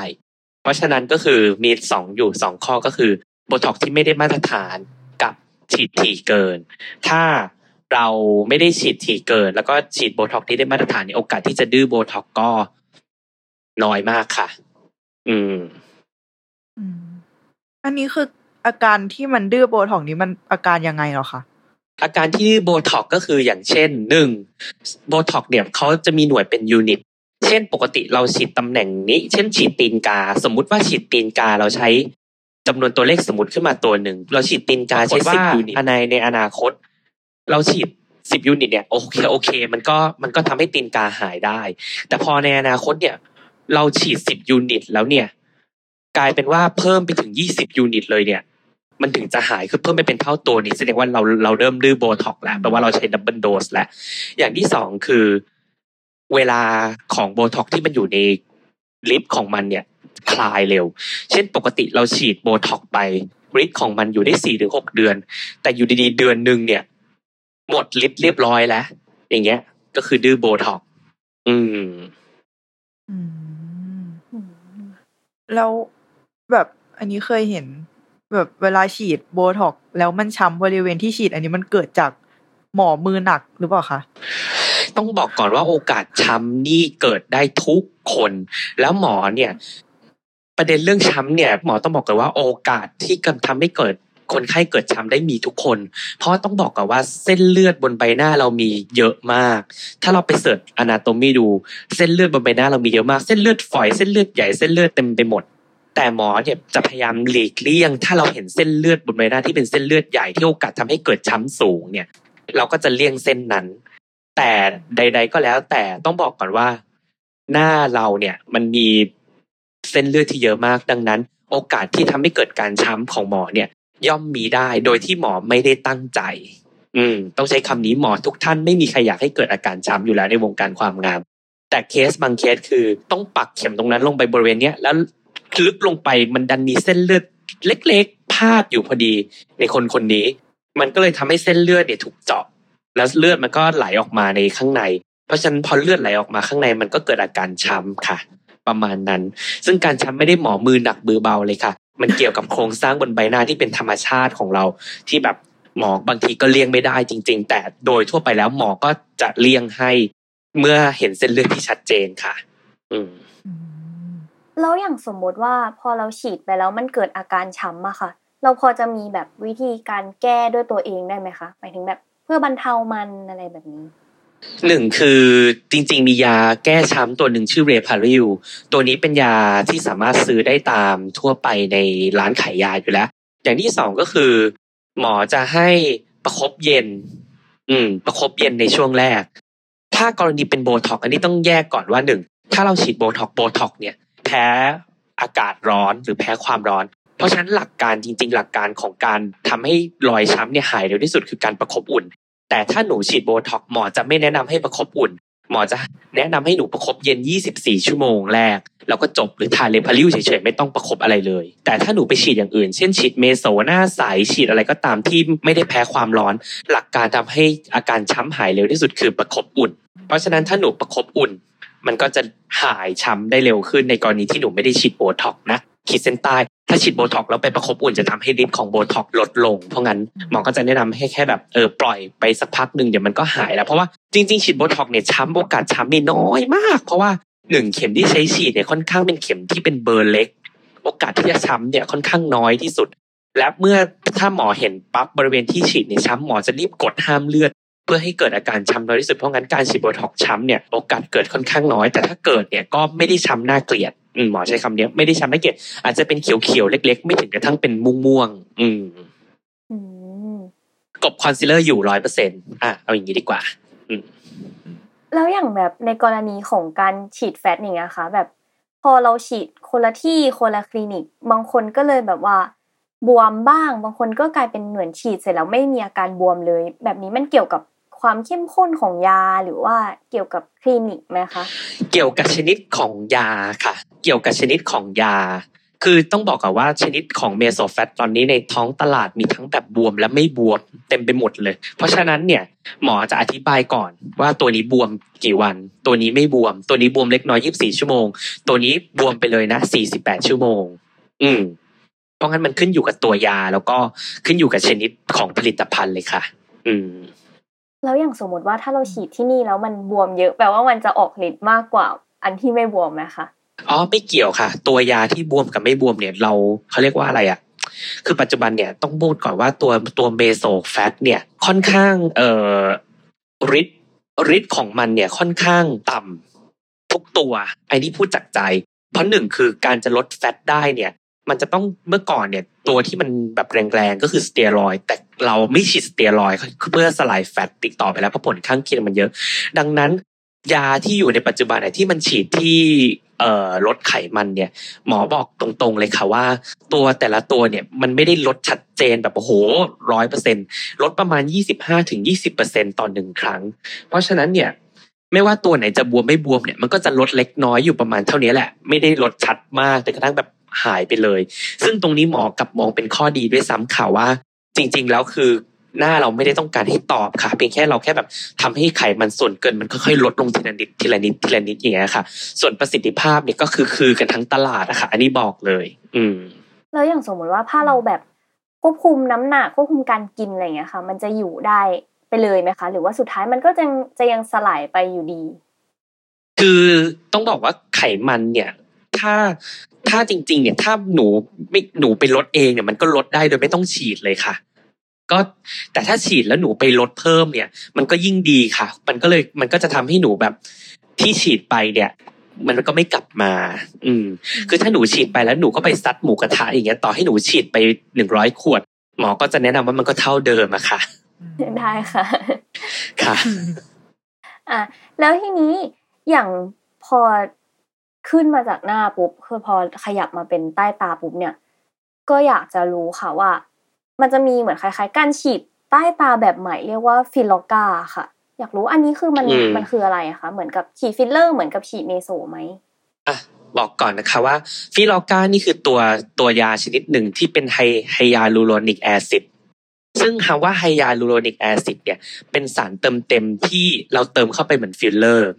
เพราะฉะนั้นก็คือมีสองอยู่สองข้อก็คือโบท็อกที่ไม่ได้มาตรฐานกับฉีดถี่เกิน ถ้าเราไม่ได้ฉีดถี่เกิน แล้วก็ฉีดโบท็อกที่ได้มาตรฐานโอกาสที่จะดื้อโบท็อกก็น้อยมากค่ะ อืม อันนี้คืออาการที่มันดื้อโบท็อกนี้มันอาการยังไงหรอคะ อาการที่โบท็อกก็คืออย่างเช่นหนึ่งโบท็อกเนี่ยเขาจะมีหน่วยเป็น unit เช่นปกติเราฉีดตำแหน่งนี้ เช่นฉีดตีนกา สมมุติว่าฉีดตีนกาเราใช้จำนวนตัวเลขสมมติขึ้นมาตัวหนึ่ง เราฉีดตีนกาใช้สิบ unit ในในอนาคต เราฉีดสิบ unit เนี่ยโอเคโอเค มันก็มันก็ทำให้ตีนกาหายได้ แต่พอในอนาคตเนี่ย เราฉีดสิบ unit แล้วเนี่ย กลายเป็นว่าเพิ่มไปถึงยี่สิบ unit เลยเนี่ย มันถึงจะหายคือเพิ่มไปเป็นเท่าตัวนี่แสดงว่าเราเราเริ่มดื้อโบท็อกแล้วแปลว่าเราใช้ double dose แล้วอย่างที่สองคือ เวลาของโบท็อกที่มันอยู่ในฤทธิ์ของมันเนี่ยคลายเร็ว เช่นปกติเราฉีดโบท็อกไปฤทธิ์ของมันอยู่ได้สี่ถึงหกเดือน แต่อยู่ดีๆเดือนหนึ่งเนี่ย หมดฤทธิ์เรียบร้อยแล้ว อย่างเงี้ย ก็คือดื้อโบท็อกอืมอืมแล้วแบบอันนี้เคยเห็น แบบเวลาฉีดโบท็อกแล้วมันช้ำบริเวณที่ฉีด อันนี้มันเกิดจากหมอมือหนักหรือเปล่าคะต้องบอกก่อนว่าโอกาสช้ำนี่เกิดได้ทุกคน แล้วหมอเนี่ย ประเด็นเรื่องช้ำเนี่ย หมอต้องบอกก่อนว่าโอกาสที่กำทำให้เกิดคนไข้เกิดช้ำได้มีทุกคน เพราะต้องบอกก่อนว่าเส้นเลือดบนใบหน้าเรามีเยอะมาก ถ้าเราไป search anatomy ดู เส้นเลือดบนใบหน้าเรามีเยอะมาก เส้นเลือดฝอย เส้นเลือดใหญ่ เส้นเลือดเต็มไปหมด แต่หมอเนี่ยจะพยายามหลีกเลี่ยง ถ้าเราเห็นเส้นเลือดบนใบหน้าที่เป็นเส้นเลือดใหญ่ที่โอกาสทำให้เกิดช้ำสูงเนี่ย เราก็จะเลี่ยงเส้นนั้น แต่ใด ๆ ก็แล้ว แต่ต้องบอกก่อนว่า หน้าเราเนี่ยมันมีเส้นเลือดที่เยอะมากดังนั้น โอกาสที่ทำให้เกิดการช้ำของหมอเนี่ย ย่อมมีได้โดยที่หมอไม่ได้ตั้งใจ อืม ต้องใช้คำนี้หมอทุกท่านไม่มีใครอยากให้เกิดอาการช้ำอยู่แล้วในวงการความงาม แต่เคสบางเคสคือต้องปักเข็มตรงนั้นลงไปบริเวณเนี้ยแล้ว ลึกลงไปมันดันมีเส้นเลือดเล็กๆ พาดอยู่พอดีในคนคนนี้ มันก็เลยทำให้เส้นเลือดเนี่ยถูกเจาะ แล้วเลือดมันก็ไหลออกมาในข้างใน เพราะฉะนั้นพอเลือดไหลออกมาข้างในมันก็เกิดอาการช้ำค่ะ ประมาณนั้น ซึ่งการช้ำไม่ได้หมอมือหนักมือเบาเลยค่ะ มันเกี่ยวกับโครงสร้างบนใบหน้าที่เป็นธรรมชาติของเราที่แบบหมอบางทีก็เลี่ยงไม่ได้จริง ๆ แต่โดยทั่วไปแล้วหมอก็จะเลี่ยงให้ เมื่อเห็นเส้นเลือดที่ชัดเจนค่ะ อืม แล้วอย่างสมมติว่าพอเราฉีดไปแล้วมันเกิดอาการช้ำอะค่ะ เราพอจะมีแบบวิธีการแก้ด้วยตัวเองได้ไหมคะหมายถึงแบบเพื่อบรรเทามันอะไรแบบนี้หนึ่งคือจริง ๆ มียาแก้ช้ำตัวหนึ่งชื่อเรพาริลตัวนี้เป็นยาที่สามารถซื้อได้ตามทั่วไปในร้านขายยาอยู่แล้ว อย่างที่สองก็คือ หมอจะให้ประคบเย็น อืม ประคบเย็นในช่วงแรก ถ้ากรณีเป็นโบท็อกอันนี้ต้องแยกก่อนว่าหนึ่งถ้าเราฉีดโบท็อกโบท็อกเนี่ย แพ้อากาศร้อนหรือแพ้ความร้อน เพราะฉะนั้นหลักการจริง ๆ หลักการของการทำให้รอยช้ำเนี่ยหายเร็วที่สุดคือการประคบอุ่น แต่ถ้าหนูฉีดโบท็อกหมอจะไม่แนะนำให้ประคบอุ่น หมอจะแนะนำให้หนูประคบเย็น 24 ชั่วโมงแรก แล้วก็จบหรือทา Reparil เฉยๆไม่ต้องประคบอะไรเลย แต่ถ้าหนูไปฉีดอย่างอื่น เช่นฉีดเมโซหน้าใสฉีดอะไรก็ตามที่ไม่ได้แพ้ความร้อน หลักการทำให้อาการช้ำหายเร็วที่สุดคือประคบอุ่น เพราะฉะนั้นถ้าหนูประคบอุ่น มันก็จะหายช้ำได้เร็วขึ้นในกรณีที่หนูไม่ได้ฉีดโบท็อกนะขีดเส้นใต้ ถ้าฉีดโบท็อกแล้วไปประคบอุ่นจะทำให้ฤทธิ์ของโบท็อกลดลง เพราะงั้นหมอก็จะแนะนำให้แค่แบบเออปล่อยไปสักพักหนึ่งเดี๋ยวมันก็หายแล้ว เพราะว่าจริงๆฉีดโบท็อกเนี่ยช้ำโอกาสช้ำนี่น้อยมาก เพราะว่าหนึ่งเข็มที่ใช้ฉีดเนี่ยค่อนข้างเป็นเข็มที่เป็นเบอร์เล็ก โอกาสที่จะช้ำเนี่ยค่อนข้างน้อยที่สุด และเมื่อถ้าหมอเห็นปั๊บบริเวณที่ฉีดเนี่ยช้ำหมอจะรีบกดห้ามเลือด เพื่อให้เกิดอาการช้ำน้อยที่สุดเพราะงั้นการฉีดโบท็อกซ์ช้ำเนี่ยโอกาสเกิดค่อนข้างน้อย แต่ถ้าเกิดเนี่ยก็ไม่ได้ช้ำน่าเกลียดหมอใช้คำนี้ไม่ได้ช้ำน่าเกลียดอาจจะเป็นเขียวๆเล็ก ๆ ไม่ถึงกระทั่งเป็นม่วงๆอืมอืมกลบคอนซีลเลอร์อยู่ร้อยเปอร์เซ็นต์อะเอาอย่างนี้ดีกว่าแล้วอย่างแบบในกรณีของการฉีด fat อย่างเงี้ยค่ะ แบบ พอเราฉีดคนละที่คนละคลินิก บางคนก็เลยแบบว่า บวมบ้าง บางคนก็กลายเป็นเหมือนฉีดเสร็จแล้วไม่มีอาการบวมเลย แบบนี้มันเกี่ยวกับความเข้มข้นของยาหรือว่าเกี่ยวกับคลินิกไหมคะเกี่ยวกับชนิดของยาค่ะ เกี่ยวกับชนิดของยา คือต้องบอกก่อนว่าชนิดของเมโซแฟตตอนนี้ในท้องตลาดมีทั้งแบบบวมและไม่บวมเต็มไปหมดเลย เพราะฉะนั้นเนี่ยหมอจะอธิบายก่อนว่าตัวนี้บวมกี่วัน ตัวนี้ไม่บวม ตัวนี้บวมเล็กน้อย 24 ชั่วโมง ตัวนี้บวมไปเลยนะ 48 ชั่วโมง อืม เพราะงั้นมันขึ้นอยู่กับตัวยา แล้วก็ขึ้นอยู่กับชนิดของผลิตภัณฑ์เลยค่ะ อืมแล้วอย่างสมมติว่าถ้าเราฉีดที่นี่แล้วมันบวมเยอะแปลว่ามันจะออกฤทธิ์มากกว่าอันที่ไม่บวมไหมคะอ๋อไม่เกี่ยวค่ะ ตัวยาที่บวมกับไม่บวมเนี่ยเราเขาเรียกว่าอะไรอะคือปัจจุบันเนี่ยต้องพูดก่อนว่าตัวตัวเมโซแฟตเนี่ยค่อนข้างเอ่อฤทธิ์ฤทธิ์ของมันเนี่ยค่อนข้างต่ำทุกตัวไอ้นี่พูดจากใจ เพราะหนึ่งคือการจะลดแฟตได้เนี่ย มันจะต้องเมื่อก่อนเนี่ยตัวที่มันแบบแรงๆก็คือสเตียรอยแต่เราไม่ฉีดสเตียรอยเพื่อสลายแฟตติดต่อไปแล้วเพราะผลข้างเคียงมันเยอะ ดังนั้นยาที่อยู่ในปัจจุบันเนี่ยที่มันฉีดที่เอ่อลดไขมันเนี่ยหมอบอกตรงๆเลยค่ะว่า ตัวแต่ละตัวเนี่ยมันไม่ได้ลดชัดเจนแบบโอ้โหร้อยเปอร์เซ็นลดประมาณยี่สิบห้าถึงยี่สิบเปอร์เซ็นต่อหนึ่งครั้ง เพราะฉะนั้นเนี่ยไม่ว่าตัวไหนจะบวมไม่บวมเนี่ยมันก็จะลดเล็กน้อยอยู่ประมาณเท่านี้แหละ ไม่ได้ลดชัดมากแต่กระทั่งแบบ หายไปเลย ซึ่งตรงนี้หมอกลับมองเป็นข้อดีด้วยซ้ำค่ะว่า จริง ๆ แล้วคือหน้าเราไม่ได้ต้องการให้ตอบค่ะเพียงแค่เราแค่แบบทำให้ไขมันส่วนเกินมันค่อยๆลดลงทีละนิดทีละนิดทีละนิดอย่างเงี้ยค่ะ ส่วนประสิทธิภาพเนี่ยก็คือคือกันทั้งตลาดอะค่ะ อันนี้บอกเลย อืม แล้วอย่างสมมติว่าถ้าเราแบบควบคุมน้ำหนักควบคุมการกินอะไรอย่างเงี้ยค่ะ มันจะอยู่ได้ไปเลยไหมคะ หรือว่าสุดท้ายมันก็จะจะยังสลายไปอยู่ดี คือต้องบอกว่าไขมันเนี่ย ถ้า ถ้าจริง ๆ เนี่ย ถ้าหนูไม่หนูไปลดเองเนี่ยมันก็ลดได้โดยไม่ต้องฉีดเลยค่ะ ก็แต่ถ้าฉีดแล้วหนูไปลดเพิ่มเนี่ย มันก็ยิ่งดีค่ะ มันก็เลยมันก็จะทำให้หนูแบบ ที่ฉีดไปเนี่ย มันก็ไม่กลับมา อืม คือถ้าหนูฉีดไปแล้วหนูก็ไปซัดหมูกระทะอย่างเงี้ยต่อให้หนูฉีดไปหนึ่งร้อยขวด หมอก็จะแนะนำว่ามันก็เท่าเดิมอะค่ะ ได้ค่ะ ค่ะ อะแล้วทีนี้อย่างพอ ขึ้นมาจากหน้าปุ๊บคือพอขยับมาเป็นใต้ตาปุ๊บเนี่ย ก็อยากจะรู้ค่ะว่า มันจะมีเหมือนคล้ายๆการฉีดใต้ตาแบบใหม่เรียกว่า Filorga ค่ะ อยากรู้อันนี้คือมันอืมมันคืออะไรอะคะเหมือนกับฉีดฟิลเลอร์เหมือนกับฉีดเมโซไหมอะบอกก่อนนะคะว่า Filorga นี่คือตัวตัวยาชนิดหนึ่งที่เป็น hy hyaluronic acid ซึ่งคำว่า hyaluronic acid เนี่ยเป็นสารเติมเต็มที่เราเติมเข้าไปเหมือนฟิลเลอร์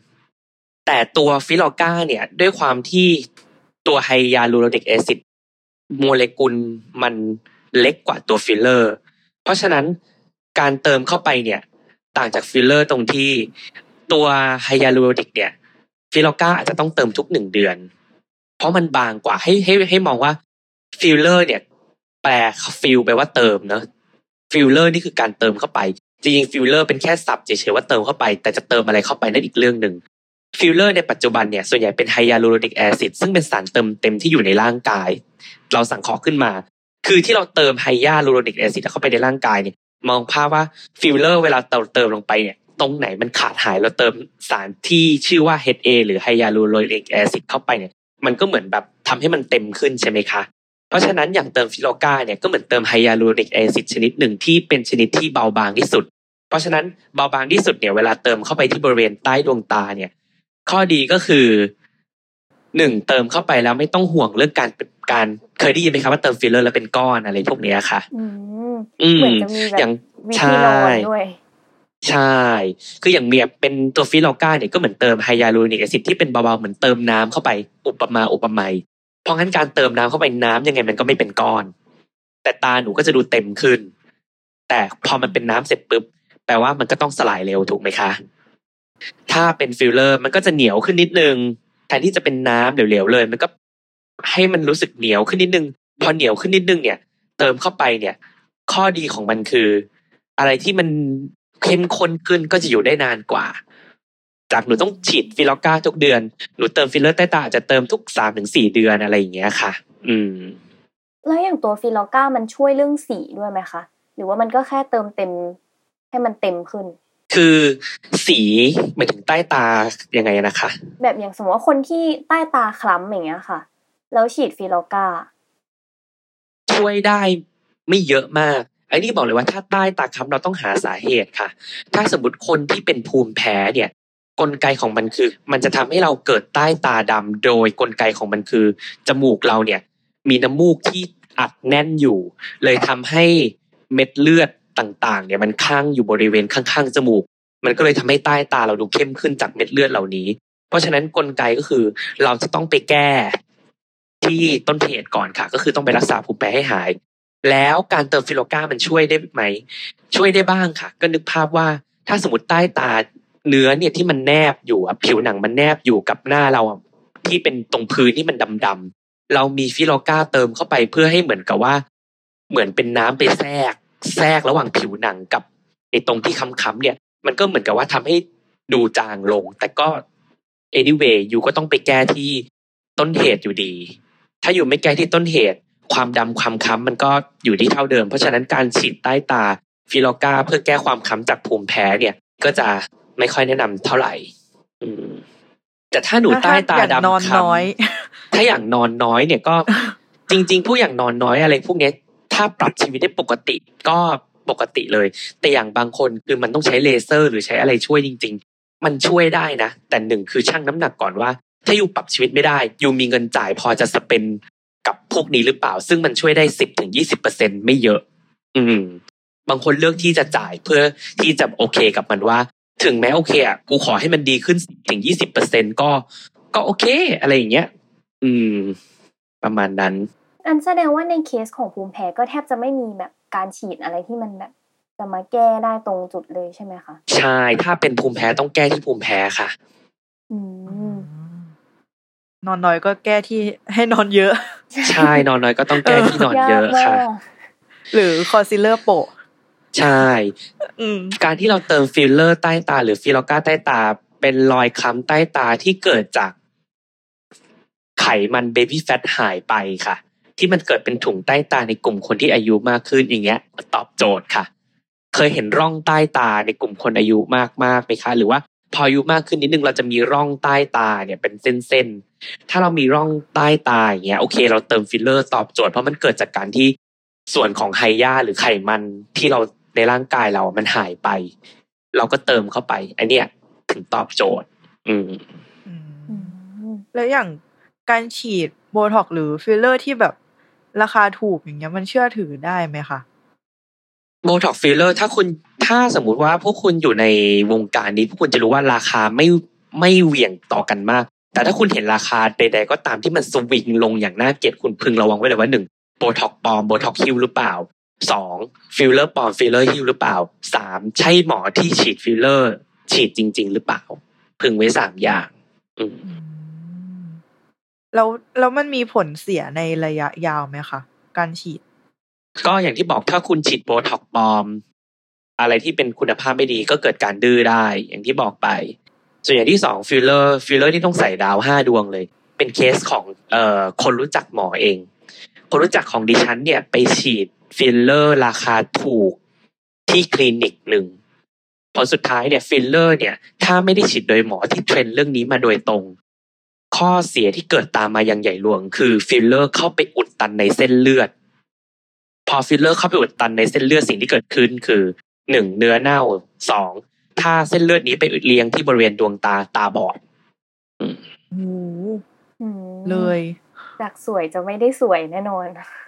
แต่ตัว Filorga เนี่ยด้วยความที่ตัว hyaluronic acid โมเลกุลมันเล็กกว่าตัวฟิลเลอร์ เพราะฉะนั้นการเติมเข้าไปเนี่ยต่างจากฟิลเลอร์ตรงที่ตัว hyaluronic เนี่ย Filorga อาจจะต้องเติมทุกหนึ่งเดือน เพราะมันบางกว่าให้ให้ให้มองว่าฟิลเลอร์เนี่ยแปล fill แปลว่าเติมเนอะฟิลเลอร์นี่คือการเติมเข้าไปจริงๆฟิลเลอร์เป็นแค่ศัพท์เฉยๆว่าเติมเข้าไป แต่จะเติมอะไรเข้าไปนั่นอีกเรื่องหนึ่ง ฟิลเลอร์ในปัจจุบันเนี่ยส่วนใหญ่เป็น hyaluronic acid ซึ่งเป็นสารเติมเต็มที่อยู่ในร่างกาย เราสังเคราะห์ขึ้นมา คือที่เราเติม hyaluronic acid เข้าไปในร่างกายเนี่ยมองภาพว่าฟิลเลอร์เวลาเติมเติมลงไปเนี่ยตรงไหนมันขาดหายเราเติมสารที่ชื่อว่า HA หรือ hyaluronic acid เข้าไปเนี่ยมันก็เหมือนแบบทำให้มันเต็มขึ้นใช่ไหมคะเพราะฉะนั้นอย่างเติม Filorga เนี่ยก็เหมือนเติม hyaluronic acid ชนิดหนึ่งที่เป็นชนิดที่เบาบางที่สุด เพราะฉะนั้นเบาบางที่สุดเนี่ยเวลาเติมเข้าไปที่บริเวณใต้ดวงตาเนี่ย ข้อดีก็คือหนึ่งเติมเข้าไปแล้วไม่ต้องห่วงเรื่องการการเคยได้ยินไหมครับว่าเติมฟิลเลอร์แล้วเป็นก้อนอะไรพวกเนี้ยค่ะ อืมอืมเหมือนจะมีแบบอย่างวิธีนอนใช่ด้วยใช่ คืออย่างเนี้ยเป็นตัว Filorga เนี่ยก็เหมือนเติม hyaluronic acid ที่เป็นเบาๆเหมือนเติมน้ำเข้าไปอุปมาอุปไมยเพราะงั้นการเติมน้ำเข้าไปน้ำยังไงมันก็ไม่เป็นก้อน แต่ตาหนูก็จะดูเต็มขึ้น แต่พอมันเป็นน้ำเสร็จปุ๊บแปลว่ามันก็ต้องสลายเร็วถูกไหมคะ ถ้าเป็นฟิลเลอร์มันก็จะเหนียวขึ้นนิดนึงแทนที่จะเป็นน้ำเหลวๆเลย มันก็ให้มันรู้สึกเหนียวขึ้นนิดนึง พอเหนียวขึ้นนิดนึงเนี่ย เติมเข้าไปเนี่ย ข้อดีของมันคือ อะไรที่มันเข้มข้นขึ้นก็จะอยู่ได้นานกว่า จากหนูต้องฉีด Filorga ทุกเดือนหนูเติมฟิลเลอร์ใต้ตาอาจจะเติมทุกสามถึงสี่เดือนอะไรอย่างเงี้ยค่ะ อืม แล้วอย่างตัว Filorga มันช่วยเรื่องสีด้วยไหมคะหรือว่ามันก็แค่เติมเต็มให้มันเต็มขึ้น คือสีหมายถึงใต้ตายังไงนะคะ แบบอย่างสมมติว่าคนที่ใต้ตาคล้ำอย่างเงี้ยค่ะ แล้วฉีด Filorgaช่วยได้ไม่เยอะมากไอ้นี่บอกเลยว่าถ้าใต้ตาคล้ำเราต้องหาสาเหตุค่ะ ถ้าสมมติคนที่เป็นภูมิแพ้เนี่ย กลไกของมันคือ มันจะทำให้เราเกิดใต้ตาดำโดยกลไกของมันคือ จมูกเราเนี่ย มีน้ำมูกที่อัดแน่นอยู่ เลยทำให้เม็ดเลือด ต่างๆเนี่ยมันข้างอยู่บริเวณข้างๆจมูก มันก็เลยทำให้ใต้ตาเราดูเข้มขึ้นจากเม็ดเลือดเหล่านี้ เพราะฉะนั้นกลไกก็คือเราจะต้องไปแก้ที่ต้นเหตุก่อนค่ะ ก็คือต้องไปรักษาภูมิแพ้ให้หาย แล้วการเติมฟิโลก้ามันช่วยได้ไหม ช่วยได้บ้างค่ะ ก็นึกภาพว่าถ้าสมมติใต้ตาเนื้อเนี่ยที่มันแนบอยู่ผิวหนังมันแนบอยู่กับหน้าเราที่เป็นตรงพื้นที่มันดำๆเรามีฟิโลก้าเติมเข้าไปเพื่อให้เหมือนกับว่า เหมือนเป็นน้ำไปแทรก แทรกระหว่างผิวหนังกับไอ้ตรงที่ค้ำๆเนี่ย มันก็เหมือนกับว่าทำให้ดูจางลง แต่ก็ anyway อยู่ก็ต้องไปแก้ที่ต้นเหตุอยู่ดี ถ้าอยู่ไม่แก้ที่ต้นเหตุ ความดำความค้ำมันก็อยู่ที่เท่าเดิม เพราะฉะนั้นการฉีดใต้ตาฟิโลกาเพื่อแก้ความค้ำจากภูมิแพ้เนี่ย ก็จะไม่ค่อยแนะนำเท่าไหร่ อืมแต่ถ้าหนูใต้ตาอยกดำนอนค้ำน้อย ถ้าอย่างนอนน้อยเนี่ยก็จริง ๆ ผู้อย่างนอนน้อยอะไรพวกเนี้ย ถ้าปรับชีวิตได้ปกติก็ปกติเลย แต่อย่างบางคนคือมันต้องใช้เลเซอร์ หรือใช้อะไรช่วยจริง ๆ มันช่วยได้นะ แต่หนึ่งคือชั่งน้ำหนักก่อนว่า ถ้าอยู่ปรับชีวิตไม่ได้ อยู่มีเงินจ่ายพอจะสเปนกับพวกนี้หรือเปล่า ซึ่งมันช่วยได้สิบถึงยี่สิบเปอร์เซ็นไม่เยอะ อืม บางคนเลือกที่จะจ่ายเพื่อที่จะโอเคกับมันว่า ถึงแม้โอเคอะกูขอให้มันดีขึ้นถึงยี่สิบเปอร์เซ็นก็ ก็โอเค อะไรอย่างเงี้ย อืม ประมาณนั้น อันแสดงว่าในเคสของภูมิแพ้ก็แทบจะไม่มีแบบการฉีดอะไรที่มันแบบจะมาแก้ได้ตรงจุดเลยใช่ไหมคะ ใช่ ถ้าเป็นภูมิแพ้ต้องแก้ที่ภูมิแพ้ค่ะ อืมนอนน้อยก็แก้ที่ให้นอนเยอะ ใช่นอนน้อยก็ต้องแก้ที่นอนเยอะค่ะากมากหรือคอนซีลเลอร์โปะใช่อืมการที่เราเติมฟิลเลอร์ใต้ตา หรือ Filorga ใต้ตา เป็นรอยคล้ำใต้ตาที่เกิดจาก ไขมัน baby fat หายไปค่ะ ที่มันเกิดเป็นถุงใต้ตาในกลุ่มคนที่อายุมากขึ้นอย่างเงี้ย ตอบโจทย์ค่ะ เคยเห็นร่องใต้ตาในกลุ่มคนอายุมากมากๆไหมคะ หรือว่าพออายุมากขึ้นนิดนึงเราจะมีร่องใต้ตาเนี่ยเป็นเส้นๆถ้าเรามีร่องใต้ตาอย่างเงี้ยโอเค เราเติมฟิลเลอร์ตอบโจทย์เพราะมันเกิดจากการที่ส่วนของไฮยาหรือไขมันที่เราในร่างกายเรามันหายไป เราก็เติมเข้าไปอันเนี้ยถึงตอบโจทย์ อืมแล้วอย่างการฉีดโบท็อกหรือฟิลเลอร์ที่แบบ ราคาถูกอย่างเงี้ยมันเชื่อถือได้ไหมคะโบท็อกฟิลเลอร์ถ้าคุณถ้าสมมุติว่าพวกคุณอยู่ในวงการนี้ พวกคุณจะรู้ว่าราคาไม่ไม่เหวี่ยงต่อกันมาก แต่ถ้าคุณเห็นราคาใด ๆ ก็ตามที่มันสวิงลงอย่างน่าเกลียดคุณพึงระวังไว้เลยว่าหนึ่งโบท็อกปลอมโบท็อกหิ้วหรือเปล่าสองฟิลเลอร์ปลอมฟิลเลอร์หิ้วหรือเปล่าสามใช่หมอที่ฉีดฟิลเลอร์ ฉีดจริง ๆ หรือเปล่า พึงไว้สามอย่าง อืม แล้วแล้วมันมีผลเสียในระยะยาวไหมคะ การฉีด ก็อย่างที่บอกถ้าคุณฉีดโบท็อกปลอม อะไรที่เป็นคุณภาพไม่ดีก็เกิดการดื้อได้ อย่างที่บอกไป ส่วนอย่างที่สองฟิลเลอร์ฟิลเลอร์ที่ต้องใส่ดาวห้าดวงเลย เป็นเคสของเอ่อคนรู้จักหมอเอง คนรู้จักของดิฉันเนี่ยไปฉีดฟิลเลอร์ราคาถูกที่คลินิกหนึ่งผลสุดท้ายเนี่ยฟิลเลอร์เนี่ยถ้าไม่ได้ฉีดโดยหมอที่ train เรื่องนี้มาโดยตรง ข้อเสียที่เกิดตามมาอย่างใหญ่หลวง คือฟิลเลอร์เข้าไปอุดตันในเส้นเลือด พอฟิลเลอร์เข้าไปอุดตันในเส้นเลือดสิ่งที่เกิดขึ้นคือหนึ่งเนื้อเน่าสองถ้าเส้นเลือดนี้ไปเลี้ยงที่บริเวณดวงตาตาบอดโอ้โหอืมเลย จากสวยจะไม่ได้สวยแน่นอน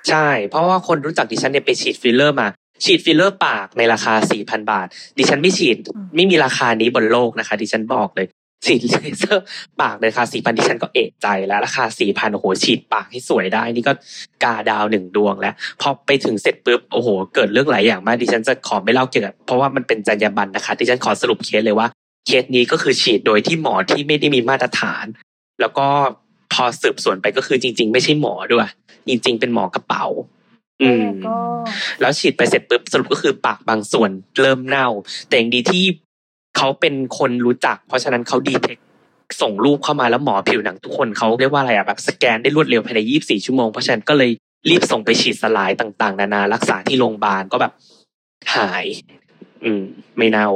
ใช่ เพราะว่าคนรู้จักดิฉันเนี่ยไปฉีดฟิลเลอร์มา ฉีดฟิลเลอร์ปากในราคาสี่พันบาท ดิฉันไม่ฉีดไม่มีราคานี้บนโลกนะคะ ดิฉันบอกเลย ฉีดเลเซอร์ปากในราคาสี่พันดิฉันก็เอะใจแล้วราคาสี่พันโอ้โหฉีดปากให้สวยได้ นี่ก็กาดาวหนึ่งดวงแล้วพอไปถึงเสร็จปุ๊บโอ้โห เกิดเรื่องหลายอย่างมากดิฉันจะขอไม่เล่าเกี่ยวกับเพราะว่ามันเป็นจรรยาบรรณนะคะดิฉันขอสรุปเคสเลยว่าเคสนี้ก็คือฉีดโดยที่หมอที่ไม่ได้มีมาตรฐาน แล้วก็พอสืบสวนไปก็คือจริง ๆ ไม่ใช่หมอด้วย จริง ๆ เป็นหมอกระเป๋า อืมก็แล้วฉีดไปเสร็จปุ๊บสรุปก็คือปากบางส่วนเริ่มเน่า แต่อย่างดีที่ เขาเป็นคนรู้จัก เพราะฉะนั้นเขาดีเทคส่งรูปเข้ามาแล้วหมอผิวหนังทุกคนเขาเรียกว่าอะไรอะแบบสแกนได้รวดเร็วภายใน 24 ชั่วโมง เพราะฉะนั้นก็เลยรีบส่งไปฉีดสลายต่างๆ นานารักษาที่โรงพยาบาลก็แบบหาย อืม ไม่เน่า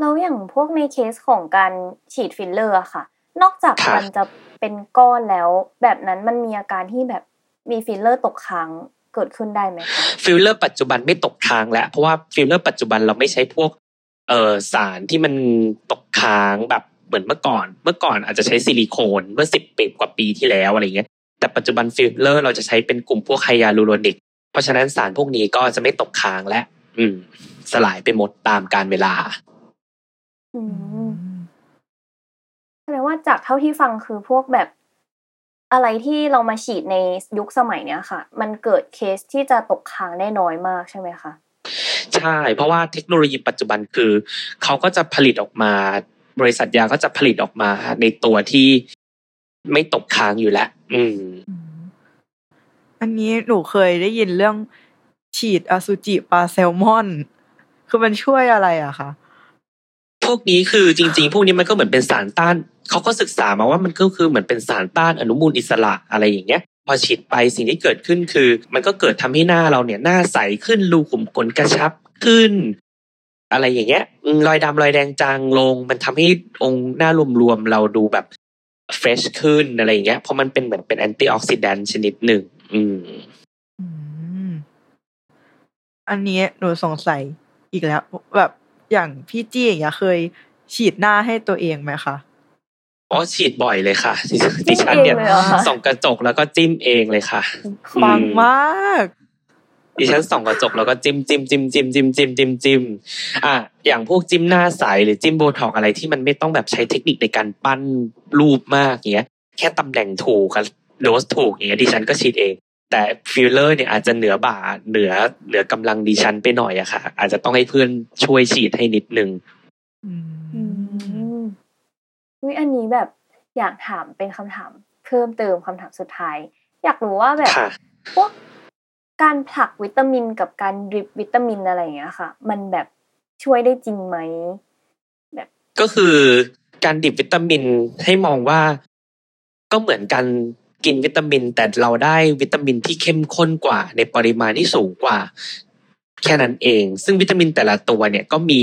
แล้วอย่างพวกในเคสของการฉีดฟิลเลอร์อะค่ะ นอกจากค่ะมันจะเป็นก้อนแล้ว แบบนั้นมันมีอาการที่แบบมีฟิลเลอร์ตกค้างเกิดขึ้นได้ไหมคะฟิลเลอร์ปัจจุบันไม่ตกค้างแล้วเพราะว่าฟิลเลอร์ปัจจุบันเราไม่ใช้พวก เอ่อสารที่มันตกค้างแบบเหมือนเมื่อก่อน เมื่อก่อนอาจจะใช้ซิลิโคนเมื่อสิบปีกว่าปีที่แล้วอะไรเงี้ยแต่ปัจจุบันฟิลเลอร์เราจะใช้เป็นกลุ่มพวก hyaluronic เพราะฉะนั้นสารพวกนี้ก็จะไม่ตกค้างและ อืม สลายไปหมดตามกาลเวลาอืมแสดงว่าจากเท่าที่ฟังคือพวกแบบอะไรที่เรามาฉีดในยุคสมัยเนี้ยค่ะ มันเกิดเคสที่จะตกค้างได้น้อยมากใช่ไหมคะ ใช่ เพราะว่าเทคโนโลยีปัจจุบันคือเขาก็จะผลิตออกมา บริษัทยาก็จะผลิตออกมาในตัวที่ไม่ตกค้างอยู่แล้วอืม อันนี้หนูเคยได้ยินเรื่องฉีดอสุจิปลาแซลมอน คือมันช่วยอะไรอะคะพวกนี้คือจริง ๆ พวกนี้มันก็เหมือนเป็นสารต้านเขาก็ศึกษามาว่ามันก็คือเหมือนเป็นสารต้านอนุมูลอิสระอะไรอย่างเงี้ย พอฉีดไปสิ่งที่เกิดขึ้นคือ มันก็เกิดทำให้หน้าเราเนี่ยหน้าใสขึ้นรูขุมขนกระชับขึ้น อะไรอย่างเงี้ยรอยดำรอยแดงจางลง มันทำให้องค์หน้ารวมๆเราดูแบบเฟรชขึ้นอะไรอย่างเงี้ยเพราะมันเป็นเหมือนเป็นแอนตี้ออกซิแดนต์ชนิดหนึ่งอืมอืมอันนี้หนูสงสัยอีกแล้ว แบบอย่างพี่จี้อย่างเงี้ยเคยฉีดหน้าให้ตัวเองไหมคะ อ๋อฉีดบ่อยเลยค่ะดิฉันเนี่ยเองเลยเหรอคะส่องกระจกแล้วก็จิ้มเองเลยค่ะฟังมากดิฉันส่องกระจกแล้วก็จิ้มจิ้มจิ้มจิ้มจิ้มจิ้มจิ้มจิ้มอะอย่างพวกจิ้มหน้าใสหรือจิ้มโบท็อกอะไรที่มันไม่ต้องแบบใช้เทคนิคในการปั้นรูปมากอย่างเงี้ย แค่ตำแหน่งถูกกับโดสถูกอย่างเงี้ยดิฉันก็ฉีดเอง แต่ฟิลเลอร์เนี่ยอาจจะเหนือบ่าเหนือเหนือกำลังดิฉันไปหน่อยอะค่ะ อาจจะต้องให้เพื่อนช่วยฉีดให้นิดนึง อือืมมอุ๊ยอันนี้แบบอยากถามเป็นคำถาม เพิ่มเติมคำถามสุดท้าย อยากรู้ว่าแบบค่ะพวกการผลักวิตามินกับการดริปวิตามินอะไรอย่างเงี้ยค่ะ มันแบบช่วยได้จริงไหมก็คือการดิบวิตามินให้มองว่า ก็เหมือนกันกินวิตามิน แต่เราได้วิตามินที่เข้มข้นกว่า ในปริมาณที่สูงกว่า แค่นั้นเอง ซึ่งวิตามินแต่ละตัวเนี่ยก็มี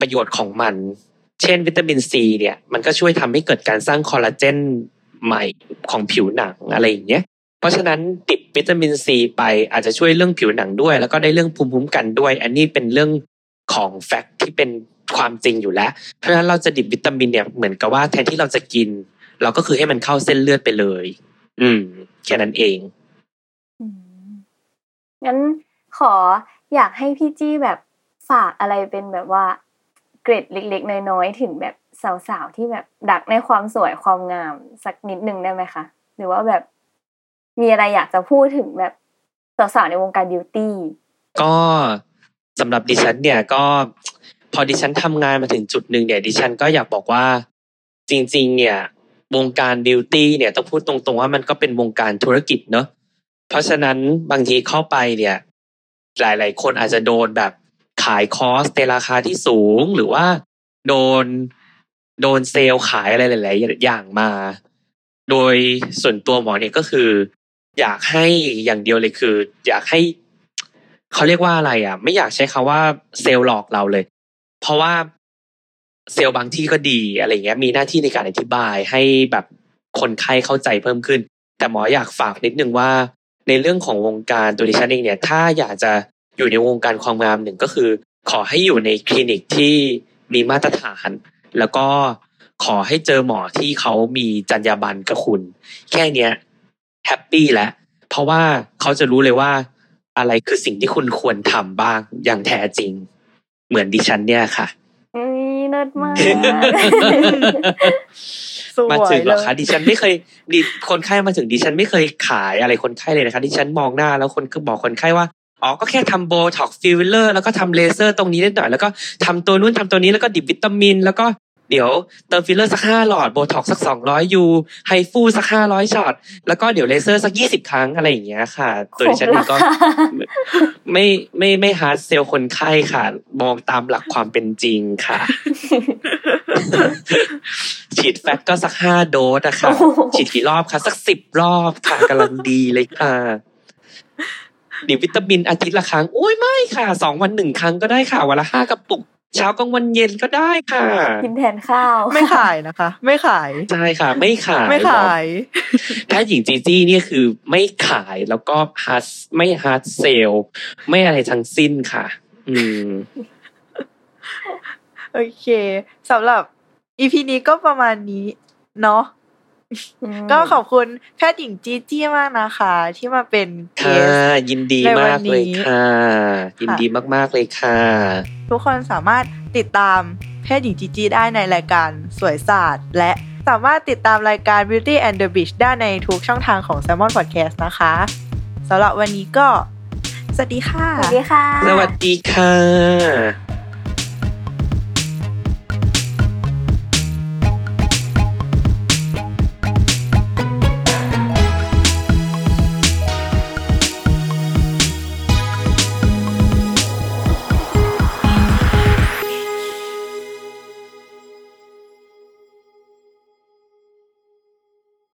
ประโยชน์ของมัน เช่นวิตามินซีเนี่ยมันก็ช่วยทำให้เกิดการสร้างคอลลาเจนใหม่ของผิวหนังอะไรอย่างเงี้ยเพราะฉะนั้นดิบวิตามินซีไปอาจจะช่วยเรื่องผิวหนังด้วย แล้วก็ได้เรื่องภูมิคุ้มกันด้วย อันนี้เป็นเรื่องของแฟกต์ที่เป็นความจริงอยู่แล้ว เพราะฉะนั้นเราจะดิบวิตามินเนี่ยเหมือนกับว่าแทนที่เราจะกิน เราก็คือให้มันเข้าเส้นเลือดไปเลย อืม แค่นั้นเองงั้นขออยากให้พี่จี้แบบฝากอะไรเป็นแบบว่า กร็ดเล็ก ๆ น้อยๆถึงแบบสาวๆที่แบบดักในความสวยความงามสักนิดหนึ่งได้ไหมคะหรือว่าแบบมีอะไรอยากจะพูดถึงแบบสาวๆในวงการบิวตี้ก็สำหรับดิฉันเนี่ยก็พอดิฉันทำงานมาถึงจุดหนึ่งเนี่ยดิฉันก็อยากบอกว่าจริง ๆ เนี่ยวงการบิวตี้เนี่ยต้องพูดตรงๆว่ามันก็เป็นวงการธุรกิจเนอะเพราะฉะนั้นบางทีเข้าไปเนี่ย หลาย ๆ คนอาจจะโดนแบบ ขายคอสในราคาที่สูงหรือว่าโดนโดนเซลล์ขายอะไรหลาย ๆ อย่างมา โดยส่วนตัวหมอเนี่ยก็คือ อยากให้อย่างเดียวเลยคือ อยากให้เขาเรียกว่าอะไรอะ ไม่อยากใช้คาว่าเซลล์หลอกเราเลย เพราะว่าเซลล์บางที่ก็ดีอะไรเงี้ยมีหน้าที่ในการอธิบายให้แบบคนไข้เข้าใจเพิ่มขึ้น แต่หมออยากฝากนิดนึงว่า ในเรื่องของวงการตัวดิฉันเองเนี่ย ถ้าอยากจะ อยู่ในวงการความงามหนึ่งก็คือ ขอให้อยู่ในคลินิกที่มีมาตรฐาน แล้วก็ขอให้เจอหมอที่เขามีจรรยาบรรณกับคุณ แค่เนี้ยแฮปปี้แล้วเพราะว่าเขาจะรู้เลยว่า อะไรคือสิ่งที่คุณควรทำบ้างอย่างแท้จริง เหมือนดิฉันเนี่ยค่ะอุ้ยเลิศมากสวยมาถึงเหรอคะเลยดิฉันไม่เคยดิคนไข้มาถึงดิฉันไม่เคยขายอะไรคนไข้เลยนะคะดิฉันมองหน้าแล้วคนก็บอกคนไข้ว่า อ๋อก็แค่ทำโบท็อกฟิลเลอร์แล้วก็ทำเลเซอร์ตรงนี้นิดหน่อยแล้วก็ทำตัวนู้นทำตัวนี้แล้วก็ drip วิตามิน แล้วก็เดี๋ยวเติมฟิลเลอร์สักห้าหลอดโบท็อกสักสองร้อย U HIFU สักห้าร้อยช็อตแล้วก็เดี๋ยวเลเซอร์สักยี่สิบครั้งอะไรอย่างเงี้ยค่ะตัวดิฉันเองก็ไม่ไม่ไม่ hard sell คนไข้ค่ะ มองตามหลักความเป็นจริงค่ะ ฉีด fat ก็สักห้าโดสอะค่ะโอ้โหฉีดกี่รอบคะสักสิบรอบค่ะกำลังดีเลยค่ะ ดิวิตามินอาทิตย์ละครั้งอุ้ยไม่ค่ะสองวันหนึ่งครั้งก็ได้ค่ะวันละห้ากระปุกเช้ากลางวันเย็นก็ได้ค่ะกินแทนข้าว ไม่ขายนะคะ ไม่ขายใช่ค่ะ ไม่ขายไม่ขายแพทย์หญิงจีจี้เนี่ยคือไม่ขายแล้วก็ hard ไม่ hard sell ไม่อะไรทั้งสิ้นค่ะ อืมโอเคสำหรับ EP นี้ก็ประมาณนี้ เนาะอืม ก็ขอบคุณแพทย์หญิงจีจี้มากนะคะ ที่มาเป็นเกค่ะสยินดีในวันมากเลยนี้ค่ะ ยินดีมากๆเลยค่ะ ทุกคนสามารถติดตามแพทย์หญิงจีจีได้ในรายการสวยศาสตร์ และสามารถติดตามรายการ Beauty and the Beach ได้ในทุกช่องทางของ Salmon Podcast นะคะสำหรับวันนี้ก็ สวัสดีค่ะ สวัสดีค่ะ สวัสดีค่ะ